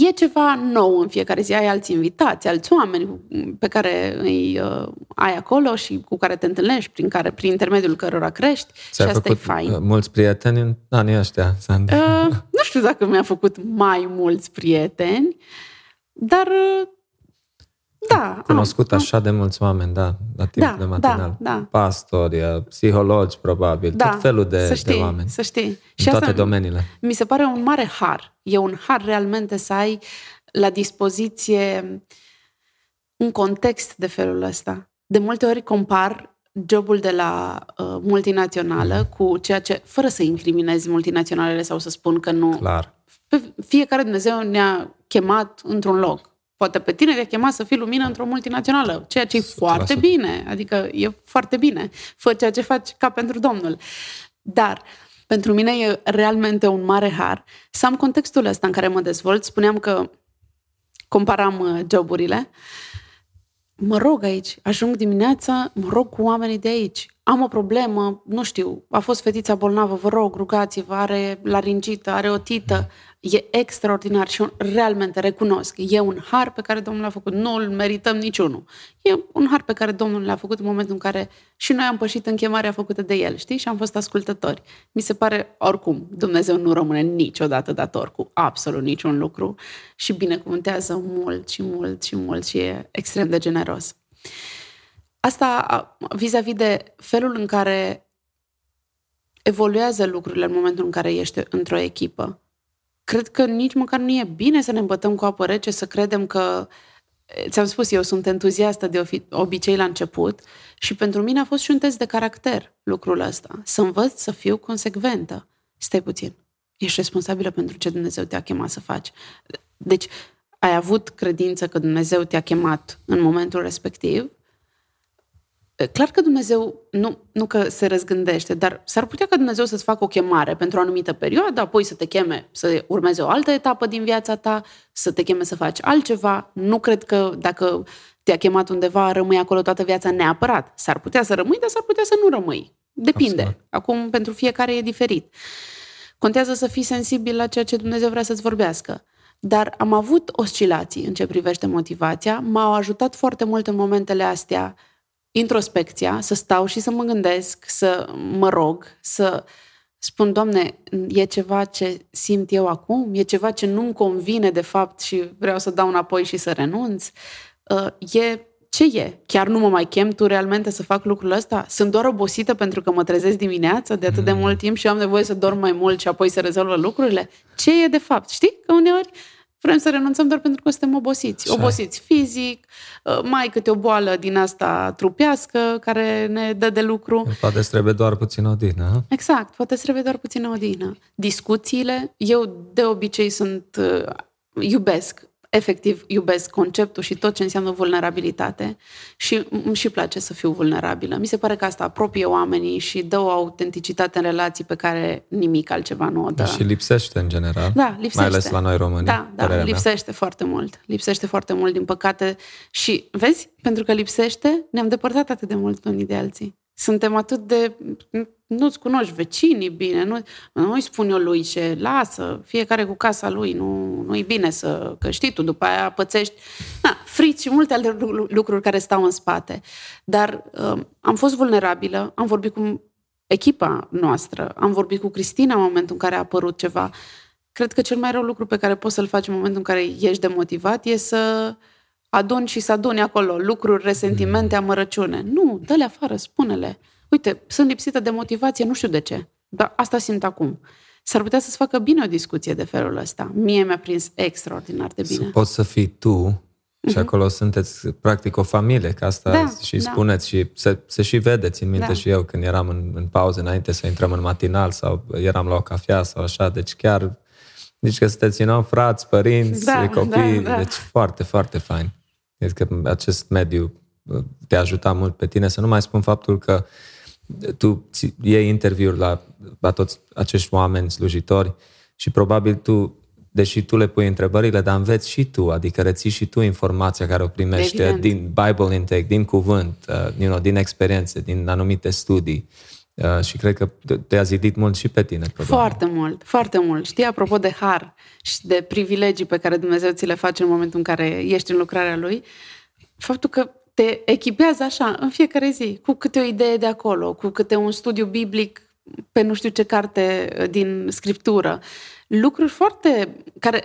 e ceva nou în fiecare zi. Ai alți invitați, alți oameni pe care îi uh, ai acolo și cu care te întâlnești, prin, care, prin intermediul cărora crești Ți-ai și asta e fain. Uh, mulți prieteni în anii ăștia, Uh, nu știu dacă mi-a făcut mai mulți prieteni, dar uh, da. Cunoscut am, așa am. de mulți oameni, da, la timp da, de matinal. Da, da. Pastori, uh, psihologi, probabil, da, tot felul de, să știi, de oameni. Să știi. În și toate asta domeniile. Mi se pare un mare har. E un har realmente să ai la dispoziție un context de felul ăsta. De multe ori compar jobul de la uh, multinațională mm. cu ceea ce, fără să incriminezi multinaționalele sau să spun că nu. Clar. Pe fiecare Dumnezeu ne-a chemat într-un loc. Poate pe tine te-a chemat să fii lumină într-o multinațională, ceea ce e foarte bine, adică e foarte bine. Fă ceea ce faci ca pentru Domnul. Dar pentru mine e realmente un mare har să am contextul ăsta în care mă dezvolt. Spuneam că comparam uh, joburile. Mă rog aici, ajung dimineața, mă rog cu oamenii de aici. Am o problemă, nu știu, a fost fetița bolnavă, vă rog, rugați-vă, are laringită, are otită, e extraordinar și realmente recunosc. E un har pe care Domnul l-a făcut. Nu îl merităm niciunul. E un har pe care Domnul l-a făcut în momentul în care și noi am pășit în chemarea făcută de El, știi? Și am fost ascultători. Mi se pare, oricum, Dumnezeu nu rămâne niciodată dator cu absolut niciun lucru și binecuvântează mult și mult și mult și e extrem de generos. Asta vis-a-vis de felul în care evoluează lucrurile în momentul în care ești într-o echipă cred că nici măcar nu e bine să ne îmbătăm cu apă rece, să credem că Ți-am spus, eu sunt entuziastă de obicei la început și pentru mine a fost și un test de caracter lucrul ăsta. Să învăț să fiu consecventă. Stai puțin. Ești responsabilă pentru ce Dumnezeu te-a chemat să faci. Deci, ai avut credință că Dumnezeu te-a chemat în momentul respectiv Clar că Dumnezeu nu, nu că se răzgândește, dar s-ar putea ca Dumnezeu să-ți facă o chemare pentru o anumită perioadă, apoi să te cheme să urmeze o altă etapă din viața ta, să te cheme să faci altceva. Nu cred că dacă te-a chemat undeva, rămâi acolo toată viața neapărat. S-ar putea să rămâi, dar s-ar putea să nu rămâi. Depinde. Absolut. Acum, pentru fiecare e diferit. Contează să fii sensibil la ceea ce Dumnezeu vrea să-ți vorbească. Dar am avut oscilații în ce privește motivația. M-au ajutat foarte mult în momentele astea introspecția, să stau și să mă gândesc, să mă rog, să spun, Doamne, e ceva ce simt eu acum? E ceva ce nu-mi convine de fapt și vreau să dau înapoi și să renunț? Uh, e ce e? Chiar nu mă mai chem tu realmente să fac lucrul ăsta? Sunt doar obosită pentru că mă trezesc dimineața de atât de mm. mult timp și am nevoie să dorm mai mult și apoi să rezolvă lucrurile? Ce e de fapt? Știi? Că uneori Vrem să renunțăm doar pentru că suntem obosiți. Așa. Obosiți fizic, uh, mai câte o boală din asta trupească care ne dă de lucru. Poate trebuie doar puțin odihnă. Exact, poate trebuie doar puțin odihnă. Discuțiile, eu de obicei sunt, uh, iubesc efectiv iubesc conceptul și tot ce înseamnă vulnerabilitate și îmi și place să fiu vulnerabilă. Mi se pare că asta apropie oamenii și dă o autenticitate în relații pe care nimic altceva nu o dă. Și lipsește în general. Da, lipsește. Mai ales la noi români. Da, da, lipsește mea. foarte mult. Lipsește foarte mult, din păcate. Și vezi, pentru că lipsește, ne-am depărtat atât de mult unii de alții. Suntem atât de... nu-ți cunoști vecinii bine, nu, nu îi spun eu lui ce lasă, fiecare cu casa lui, nu, nu e bine să, că știi tu, după aia pățești na, frici și multe alte lucruri care stau în spate. Dar um, am fost vulnerabilă, am vorbit cu echipa noastră, am vorbit cu Cristina în momentul în care a apărut ceva. Cred că cel mai rău lucru pe care poți să-l faci în momentul în care ești demotivat e să aduni și să aduni acolo lucruri, resentimente, mm. amărăciune. Nu, dă-le afară, spune-le uite, sunt lipsită de motivație, nu știu de ce, dar asta simt acum. S-ar putea să-ți facă bine o discuție de felul ăsta. Mie mi-a prins extraordinar de bine. Să poți să fii tu și uh-huh. acolo sunteți practic o familie, că asta da, și da. spuneți și se, se și vede, țin minte da. și eu când eram în, în pauză înainte să intrăm în matinal sau eram la o cafea sau așa, deci chiar deci că sunteți nou frați, părinți, da, copii, da, da. deci foarte, foarte fain. Cred că acest mediu uh, te ajuta mult pe tine, să nu mai spun faptul că tu iei interviuri la, la toți acești oameni slujitori și probabil tu, deși tu le pui întrebările, dar înveți și tu, adică reții și tu informația care o primești Evident. din Bible intake, din cuvânt, uh, you know, din experiențe, din anumite studii. Uh, și cred că te-a zidit mult și pe tine, probabil. Foarte mult, foarte mult. Știi, apropo de har și de privilegii pe care Dumnezeu ți le face în momentul în care ești în lucrarea Lui, faptul că te echipează așa în fiecare zi, cu câte o idee de acolo, cu câte un studiu biblic pe nu știu ce carte uh, din scriptură. Lucruri foarte, care,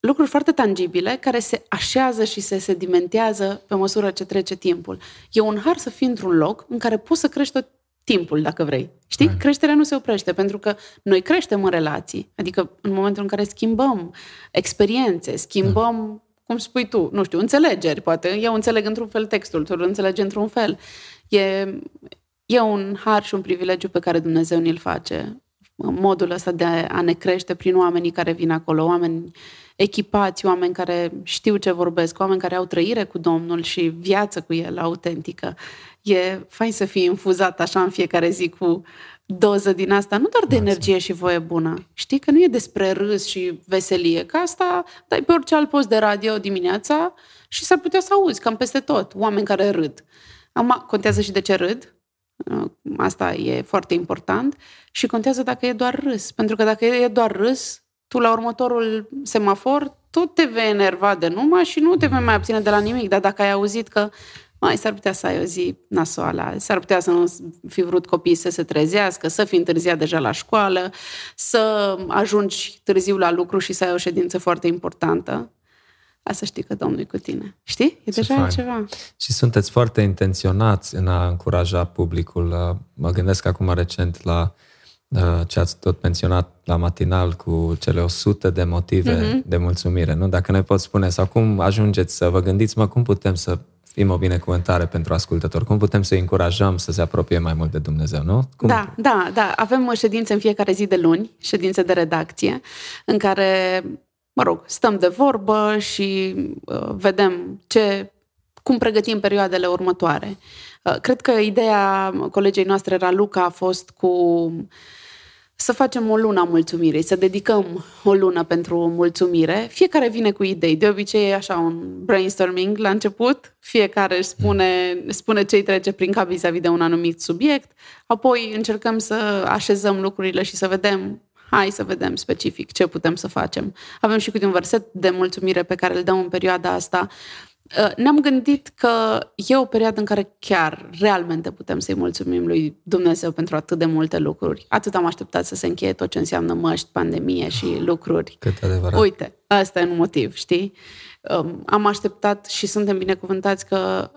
lucruri foarte tangibile care se așează și se sedimentează pe măsură ce trece timpul. E un har să fii într-un loc în care poți să crești tot timpul, dacă vrei. Știi? Right. Creșterea nu se oprește, pentru că noi creștem în relații. Adică în momentul în care schimbăm experiențe, schimbăm cum spui tu, nu știu, înțelegeri, poate. Eu înțeleg într-un fel textul, tu îl înțelegi într-un fel. E, e un har și un privilegiu pe care Dumnezeu ni-l face. Modul ăsta de a ne crește prin oamenii care vin acolo, oameni echipați, oameni care știu ce vorbesc, oameni care au trăire cu Domnul și viață cu El autentică. E fain să fii infuzat așa în fiecare zi cu doză din asta, nu doar de energie și voie bună. Știi că nu e despre râs și veselie, că asta dai pe orice alt post de radio dimineața și s-ar putea să auzi cam peste tot oameni care râd. Acum, contează și de ce râd, asta e foarte important, și contează dacă e doar râs. Pentru că dacă e doar râs, tu la următorul semafor tot te vei enerva de numai și nu te vei mai abține de la nimic. Dar dacă ai auzit că mai s-ar putea să ai o zi nasoală, s-ar putea să nu fi vrut copiii să se trezească, să fi întârziat deja la școală, să ajungi târziu la lucru și să ai o ședință foarte importantă. Asta știi că Domnul e cu tine. Știi? E Ce deja fain. ceva. Și sunteți foarte intenționați în a încuraja publicul. Mă gândesc acum recent la uh, ce ați tot menționat la matinal cu cele 100 de motive mm-hmm. de mulțumire. Nu? Dacă ne poți spune sau cum ajungeți să vă gândiți, mă, cum putem să fim o binecuvântare pentru ascultători. Cum putem să încurajăm să se apropie mai mult de Dumnezeu, nu? Cum? Da, da, da. Avem ședințe în fiecare zi de luni, ședințe de redacție, în care, mă rog, stăm de vorbă și uh, vedem ce, cum pregătim perioadele următoare. Uh, cred că ideea colegei noastre, Raluca, a fost cu să facem o lună a mulțumirii, să dedicăm o lună pentru mulțumire. Fiecare vine cu idei. De obicei e așa un brainstorming la început. Fiecare își spune, spune ce îi trece prin cap vis-a-vis de un anumit subiect. Apoi încercăm să așezăm lucrurile și să vedem hai să vedem specific ce putem să facem. Avem și câte un verset de mulțumire pe care îl dăm în perioada asta. Uh, ne-am gândit că e o perioadă în care chiar, realmente putem să-i mulțumim lui Dumnezeu pentru atât de multe lucruri. Atât am așteptat să se încheie tot ce înseamnă măști, pandemie și lucruri. Cât adevărat. Uite, ăsta e un motiv, știi? Um, am așteptat și suntem binecuvântați că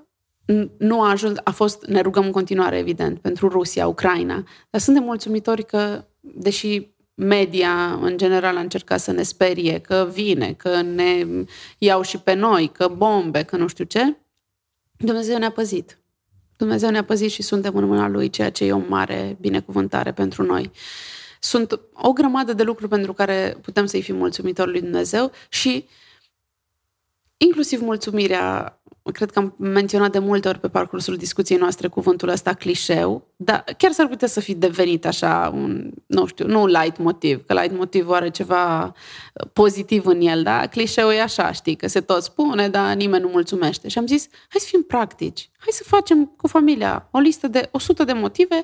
nu a ajuns, a fost, ne rugăm în continuare, evident, pentru Rusia, Ucraina, dar suntem mulțumitori că, deși media, în general, a încercat să ne sperie că vine, că ne iau și pe noi, că bombe, că nu știu ce. Dumnezeu ne-a păzit. Dumnezeu ne-a păzit și suntem în mâna Lui, ceea ce e o mare binecuvântare pentru noi. Sunt o grămadă de lucruri pentru care putem să-i fim mulțumitori lui Dumnezeu și inclusiv mulțumirea cred că am menționat de multe ori pe parcursul discuției noastre cuvântul ăsta clișeu, dar chiar s-ar putea să fi devenit așa un, nu știu, nu light motiv, că light motiv are ceva uh, pozitiv în el, da? Clișeu e așa, știi, că se tot spune, dar nimeni nu mulțumește. Și am zis, hai să fim practici, hai să facem cu familia o listă de 100 de motive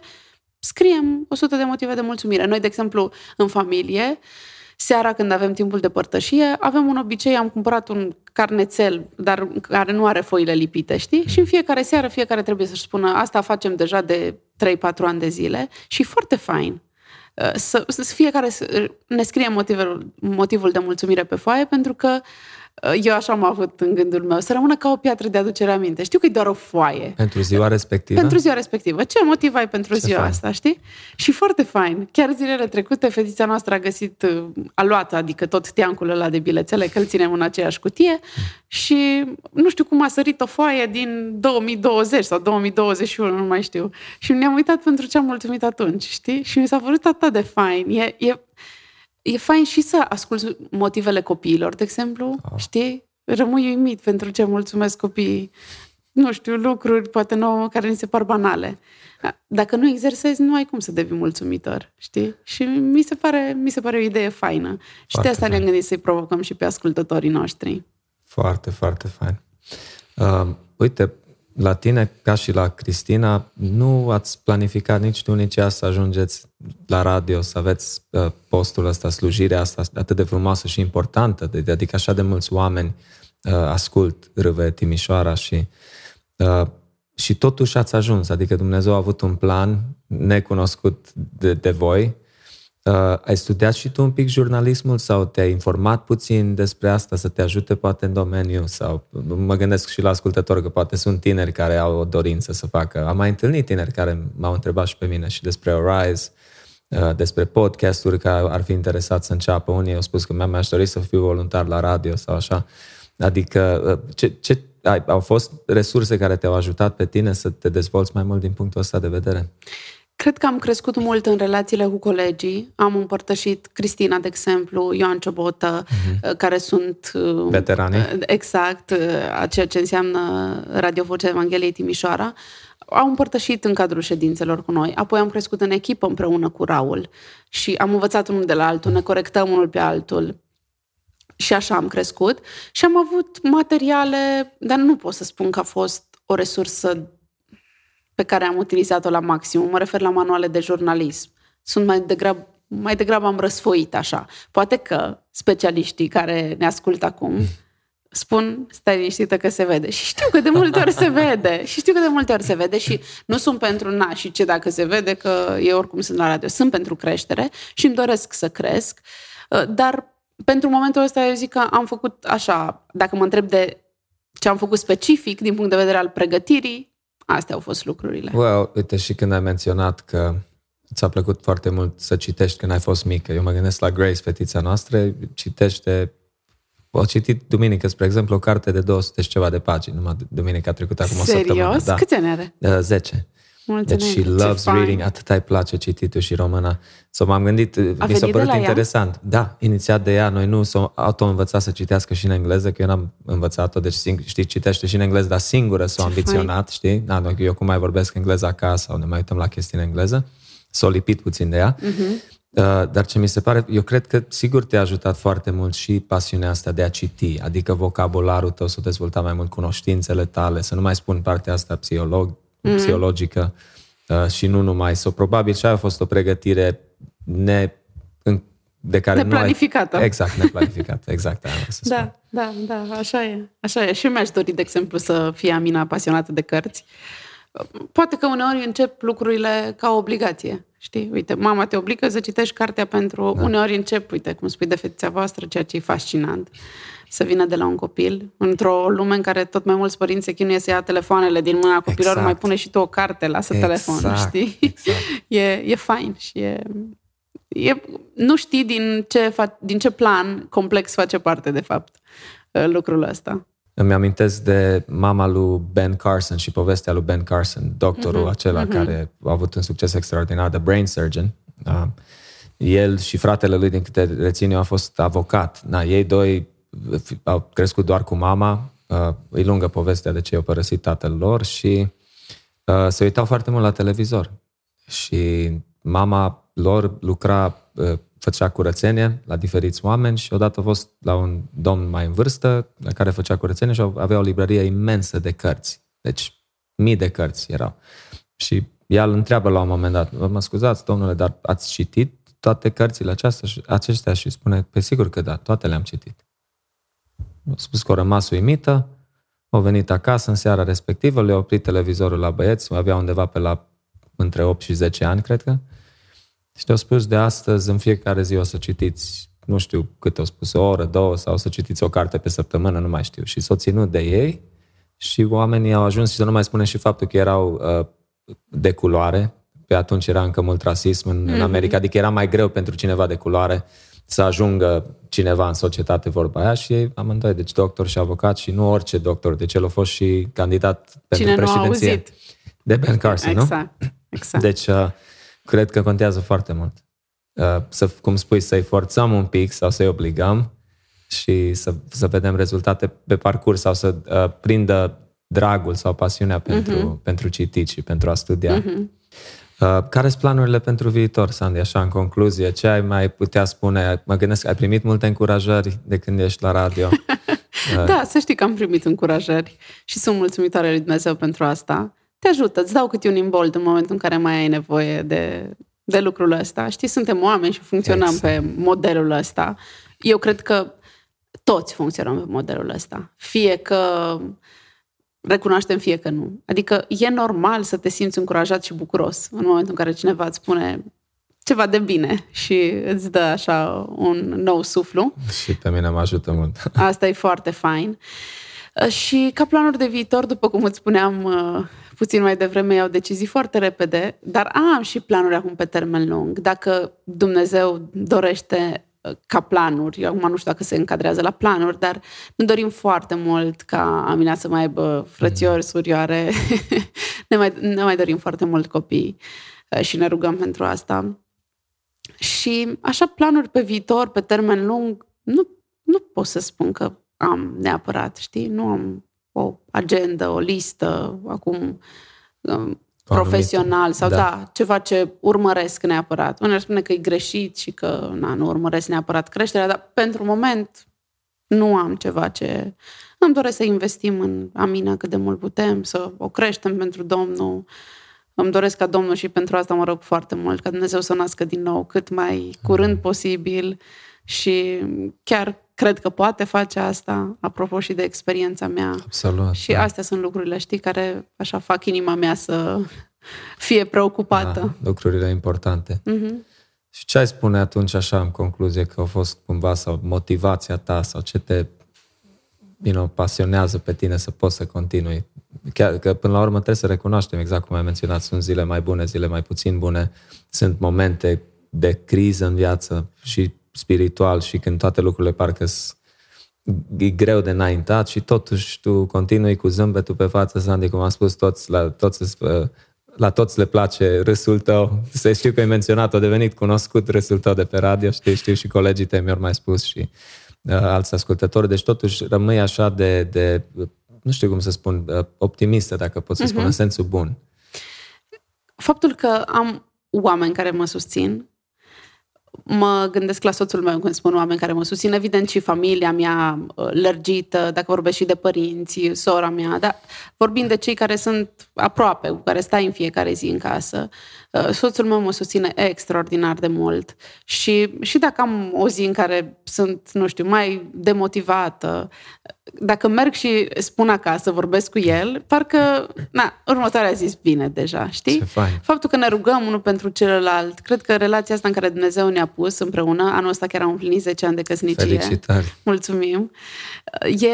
scriem 100 de motive de mulțumire. Noi, de exemplu, în familie, seara când avem timpul de părtășie, avem un obicei, am cumpărat un carnețel, dar care nu are foile lipite, știi? Și în fiecare seară, fiecare trebuie să-și spună, asta facem deja de 3-4 ani de zile și foarte fain. Uh, să, să fiecare să ne scrie motivul, motivul de mulțumire pe foaie, pentru că eu așa am avut în gândul meu, să rămână ca o piatră de aducere aminte. Știu că e doar o foaie. Pentru ziua respectivă? Pentru ziua respectivă. Ce motiv ai pentru Ce ziua fain. asta, știi? Și foarte fain. Chiar zilele trecute, fetița noastră a găsit, a luat, adică tot teancul ăla de bilețele, că îl ținem în aceeași cutie și nu știu cum a sărit o foaie din 2020 sau 2021, nu mai știu. Și ne-am uitat pentru ce am mulțumit atunci, știi? Și mi s-a părut atât de fain. E, e, e fain și să asculți motivele copiilor, de exemplu, oh. știi? Rămâi uimit pentru ce mulțumesc copiii. Nu știu, lucruri poate nouă care ni se par banale. Dacă nu exersezi, nu ai cum să devii mulțumitor, știi? Și mi se pare, mi se pare o idee faină. Foarte și de asta fain. ne-am gândit să-i provocăm și pe ascultătorii noștri. Foarte, foarte fain. Uh, uite, la tine, ca și la Cristina, nu ați planificat nici tu, nici ea să ajungeți la radio, să aveți uh, postul ăsta, slujirea asta atât de frumoasă și importantă, de, adică așa de mulți oameni uh, ascult Râve Timișoara și uh, și totuși ați ajuns, adică Dumnezeu a avut un plan necunoscut de, de voi Uh, ai studiat și tu un pic jurnalismul sau te-ai informat puțin despre asta să te ajute poate în domeniu? Sau mă gândesc și la ascultători că poate sunt tineri care au o dorință să facă. Am mai întâlnit tineri care m-au întrebat și pe mine și despre Arise, uh, despre podcasturi care ar fi interesat să înceapă. Unii au spus că mi-aș dori să fiu voluntar la radio sau așa. Adică uh, ce, ce ai, au fost resurse care te-au ajutat pe tine să te dezvolți mai mult din punctul ăsta de vedere? Cred că am crescut mult în relațiile cu colegii. Am împărtășit Cristina, de exemplu, Ioan Ciobotă, uh-huh. care sunt... Uh, Veterani. Uh, exact, uh, a ceea ce înseamnă Radio Vocea Evangheliei Timișoara. Au împărtășit în cadrul ședințelor cu noi. Apoi am crescut în echipă împreună cu Raul și am învățat unul de la altul, ne corectăm unul pe altul. Și așa am crescut. Și am avut materiale, dar nu pot să spun că a fost o resursă pe care am utilizat-o la maxim. Mă refer la manuale de jurnalism. Sunt mai degrabă, mai degrabă am răsfoit așa. Poate că specialiștii care ne ascultă acum <laughs> spun, stai liniștită că se vede. Și știu că de multe ori se vede. Și știu că de multe ori se vede și nu sunt pentru na și ce dacă se vede că eu oricum sunt la radio. Sunt pentru creștere și îmi doresc să cresc. Uh, dar pentru momentul ăsta eu zic că am făcut așa, dacă mă întreb de ce am făcut specific din punct de vedere al pregătirii, Astea au fost lucrurile. Well, uite, și când ai menționat că ți-a plăcut foarte mult să citești când ai fost mică. Eu mă gândesc la Grace, fetița noastră, citește au citit duminică, spre exemplu, o carte de 200 și ceva de pagini, numai duminica trecută, acum Serios? o săptămână. Da. Câți ani are? Uh, 10. Mulțumim. Deci she loves reading, atât îi place cititul și româna. So m-am gândit, A mi s-a părut interesant. Ea? Da, inițiat de ea, noi nu s-o auto-învățat să citească și în engleză, că eu n-am învățat-o, deci știi, citește și în engleză, dar singură s-o ambiționat, știi? Da, eu cum mai vorbesc engleză acasă sau ne mai uităm la chestii în engleză, s-o lipit puțin de ea. Uh-huh. Uh, dar ce mi se pare, eu cred că sigur te-a ajutat foarte mult și pasiunea asta de a citi, adică vocabularul tău să dezvolta mai mult cunoștințele tale, să nu mai spun partea asta psiholog, mm-hmm. psihologică uh, și nu numai. So, probabil și a fost o pregătire ne, de care neplanificată. nu ai... Exact, neplanificată. <laughs> Exact, aia să da, spun. da, da, așa e. Așa e. Și eu mi-aș dori, de exemplu, să fie Amina apasionată de cărți. Poate că uneori încep lucrurile ca o obligație. Știi? Uite, mama te obligă să citești cartea pentru... Da. Uneori încep, uite, cum spui de fetița voastră, ceea ce e fascinant să vină de la un copil. Într-o lume în care tot mai mulți părinți se chinuie să ia telefoanele din mâna copilor, exact. mai pune și tu o carte, lasă exact. telefonul, știi? Exact. <laughs> E, e fain și e, e... Nu știi din ce, fa, din ce plan complex face parte, de fapt, lucrul ăsta. Îmi amintesc de mama lui Ben Carson și povestea lui Ben Carson, doctorul uh-huh, acela uh-huh. care a avut un succes extraordinar, de brain surgeon. Uh, el și fratele lui, din câte rețin eu, a fost avocat. Na, ei doi au crescut doar cu mama, uh, e lungă povestea de ce au părăsit tatăl lor și uh, se uitau foarte mult la televizor. Și mama lor lucra, uh, făcea curățenie la diferiți oameni și odată a fost la un domn mai în vârstă la care făcea curățenie și avea o librărie imensă de cărți. Deci mii de cărți erau. Și ea îl întreabă la un moment dat, mă scuzați, domnule, dar ați citit toate cărțile acestea, acestea și spune, pe sigur că da, toate le-am citit. A spus că a rămas uimită, au venit acasă în seara respectivă, le-a oprit televizorul la băieți, avea undeva pe la între 8 și 10 ani, cred că, și te-au spus de astăzi, în fiecare zi o să citiți, nu știu cât au spus, o oră, două, sau o să citiți o carte pe săptămână, nu mai știu. Și s-au ținut de ei și oamenii au ajuns, și să nu mai spunem și faptul că erau uh, de culoare, pe atunci era încă mult rasism în, mm-hmm. în mhm. America, adică era mai greu pentru cineva de culoare să ajungă cineva în societate vorba aia și ei amândoi, deci doctor și avocat și nu orice doctor, deci el a fost și candidat pentru Cine președinție. Nu a auzit. De Ben Carson, exact. nu? Exact. Deci uh, cred că contează foarte mult. Uh, să, cum spui, să-i forțăm un pic sau să-i obligăm și să, să vedem rezultate pe parcurs sau să uh, prindă dragul sau pasiunea pentru, uh-huh. pentru citit și pentru a studia. Uh-huh. Uh, care sunt planurile pentru viitor, Sandy, așa în concluzie? Ce ai mai putea spune? Mă gândesc, ai primit multe încurajări de când ești la radio. <laughs> Uh, da, să știi că am primit încurajări și sunt mulțumitoare lui Dumnezeu pentru asta. Te ajută, îți dau câte un imbold în momentul în care mai ai nevoie de, de lucrul ăsta. Știi, suntem oameni și funcționăm exact. pe modelul ăsta. Eu cred că toți funcționăm pe modelul ăsta. Fie că recunoaștem fie că nu. Adică e normal să te simți încurajat și bucuros în momentul în care cineva îți spune ceva de bine și îți dă așa un nou suflu. Și pe mine mă ajută mult. <laughs> Asta e foarte fain. Și ca planuri de viitor, după cum îți spuneam uh, puțin mai devreme, iau decizii foarte repede, dar am și planuri acum pe termen lung. Dacă Dumnezeu dorește ca planuri. Eu acum nu știu dacă se încadrează la planuri, dar ne dorim foarte mult ca Amina să mai aibă frățiori, mm. surioare. <laughs> ne, mai, ne mai dorim foarte mult copii uh, și ne rugăm pentru asta. Și așa planuri pe viitor, pe termen lung, nu, nu pot să spun că am neapărat, știi? Nu am o agendă, o listă, acum um, profesional sau da. da, ceva ce urmăresc neapărat. Unii ar spune că e greșit și că na, nu urmăresc neapărat creșterea, dar pentru moment nu am ceva ce... Îmi doresc să investim în Amina cât de mult putem, să o creștem pentru Domnul. Îmi doresc ca Domnul și pentru asta mă rog foarte mult, ca Dumnezeu să nască din nou cât mai curând posibil și chiar cred că poate face asta, apropo și de experiența mea. Absolut. Și da. astea sunt lucrurile, știi, care așa fac inima mea să fie preocupată. Da, lucrurile importante. Uh-huh. Și ce ai spune atunci așa în concluzie că au fost cumva sau motivația ta sau ce te you know, pasionează pe tine să poți să continui? Chiar că până la urmă trebuie să recunoaștem exact cum ai menționat, sunt zile mai bune, zile mai puțin bune, sunt momente de criză în viață și spiritual și când toate lucrurile parcă e greu de înaintat și totuși tu continui cu zâmbetul pe față, Sandy, cum am spus, toți, la, toți, la toți le place râsul tău. <laughs> Să știu că ai menționat, a devenit cunoscut râsul tău de pe radio, știu, știu și colegii tăi mi-au mai spus și uh, alți ascultători, deci totuși rămâi așa de, de nu știu cum să spun, uh, optimistă, dacă pot să spun, uh-huh. în sensul bun. Faptul că am oameni care mă susțin, mă gândesc la soțul meu când spun oameni care mă susțin, evident și familia mea uh, lărgită, dacă vorbesc și de părinți, sora mea, dar vorbind de cei care sunt aproape, cu care stai în fiecare zi în casă, uh, soțul meu mă susține extraordinar de mult și, și dacă am o zi în care sunt, nu știu, mai demotivată, dacă merg și spun acasă, vorbesc cu el, parcă, na, următoarea zi bine deja, știi? Ce fain. Faptul că ne rugăm unul pentru celălalt, cred că relația asta în care Dumnezeu ne-a pus împreună, anul ăsta chiar am împlinit 10 ani de căsnicie. Felicitări! Mulțumim! E,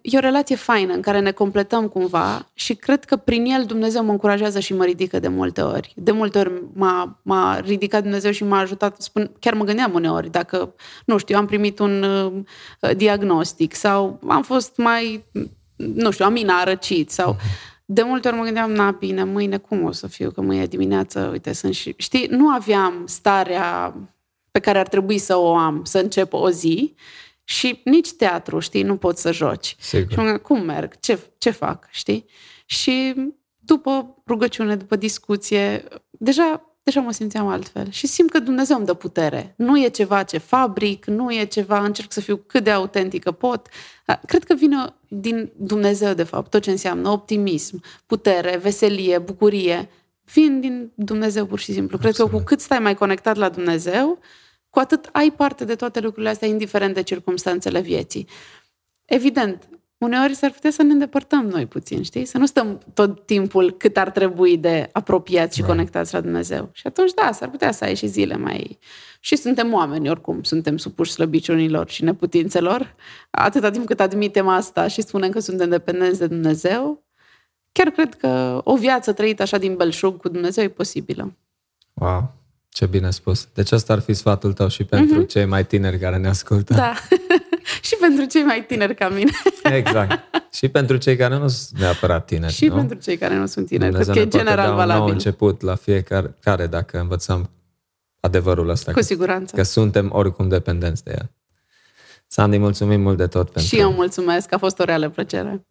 e o relație faină în care ne completăm cumva și cred că prin el Dumnezeu mă încurajează și mă ridică de multe ori. De multe ori m-a, m-a ridicat Dumnezeu și m-a ajutat, spun, chiar mă gândeam uneori, dacă, nu știu, am primit un uh, diagnostic sau am fost mai, nu știu, am răcit sau... Uh-huh. De multe ori mă gândeam, na, bine, mâine cum o să fiu, că mâine dimineață, uite, sunt și... Știi, nu aveam starea pe care ar trebui să o am, să încep o zi și nici teatru, știi, nu poți să joci. Sigur. Și mă gândeam, cum merg, ce, ce fac, știi? Și după rugăciune, după discuție, deja deja mă simțeam altfel. Și simt că Dumnezeu îmi dă putere. Nu e ceva ce fabric, nu e ceva, încerc să fiu cât de autentică pot. Cred că vine din Dumnezeu, de fapt, tot ce înseamnă optimism, putere, veselie, bucurie. vin din Dumnezeu pur și simplu. Cred Absolut. că cu cât stai mai conectat la Dumnezeu, cu atât ai parte de toate lucrurile astea, indiferent de circumstanțele vieții. Evident, uneori s-ar putea să ne îndepărtăm noi puțin, știi? Să nu stăm tot timpul cât ar trebui de apropiați și right. conectați la Dumnezeu. Și atunci, da, s-ar putea să ai și zile mai... Și suntem oameni, oricum, suntem supuși slăbiciunilor și neputințelor. Atâta timp cât admitem asta și spunem că suntem dependenți de Dumnezeu, chiar cred că o viață trăită așa din belșug cu Dumnezeu e posibilă. Wow! Ce bine spus. Deci asta ar fi sfatul tău și pentru mm-hmm. cei mai tineri care ne ascultă. Da. <laughs> și pentru cei mai tineri ca mine. exact. Și pentru cei care nu sunt neapărat tineri. Și nu? pentru cei care nu sunt tineri. Dumnezeu Cred că e general valabil. un nou început la fiecare care dacă învățăm adevărul ăsta. Cu siguranță. Că suntem oricum dependenți de el. Sandy, mulțumim mult de tot pentru... Și eu mulțumesc, a fost o reală plăcere.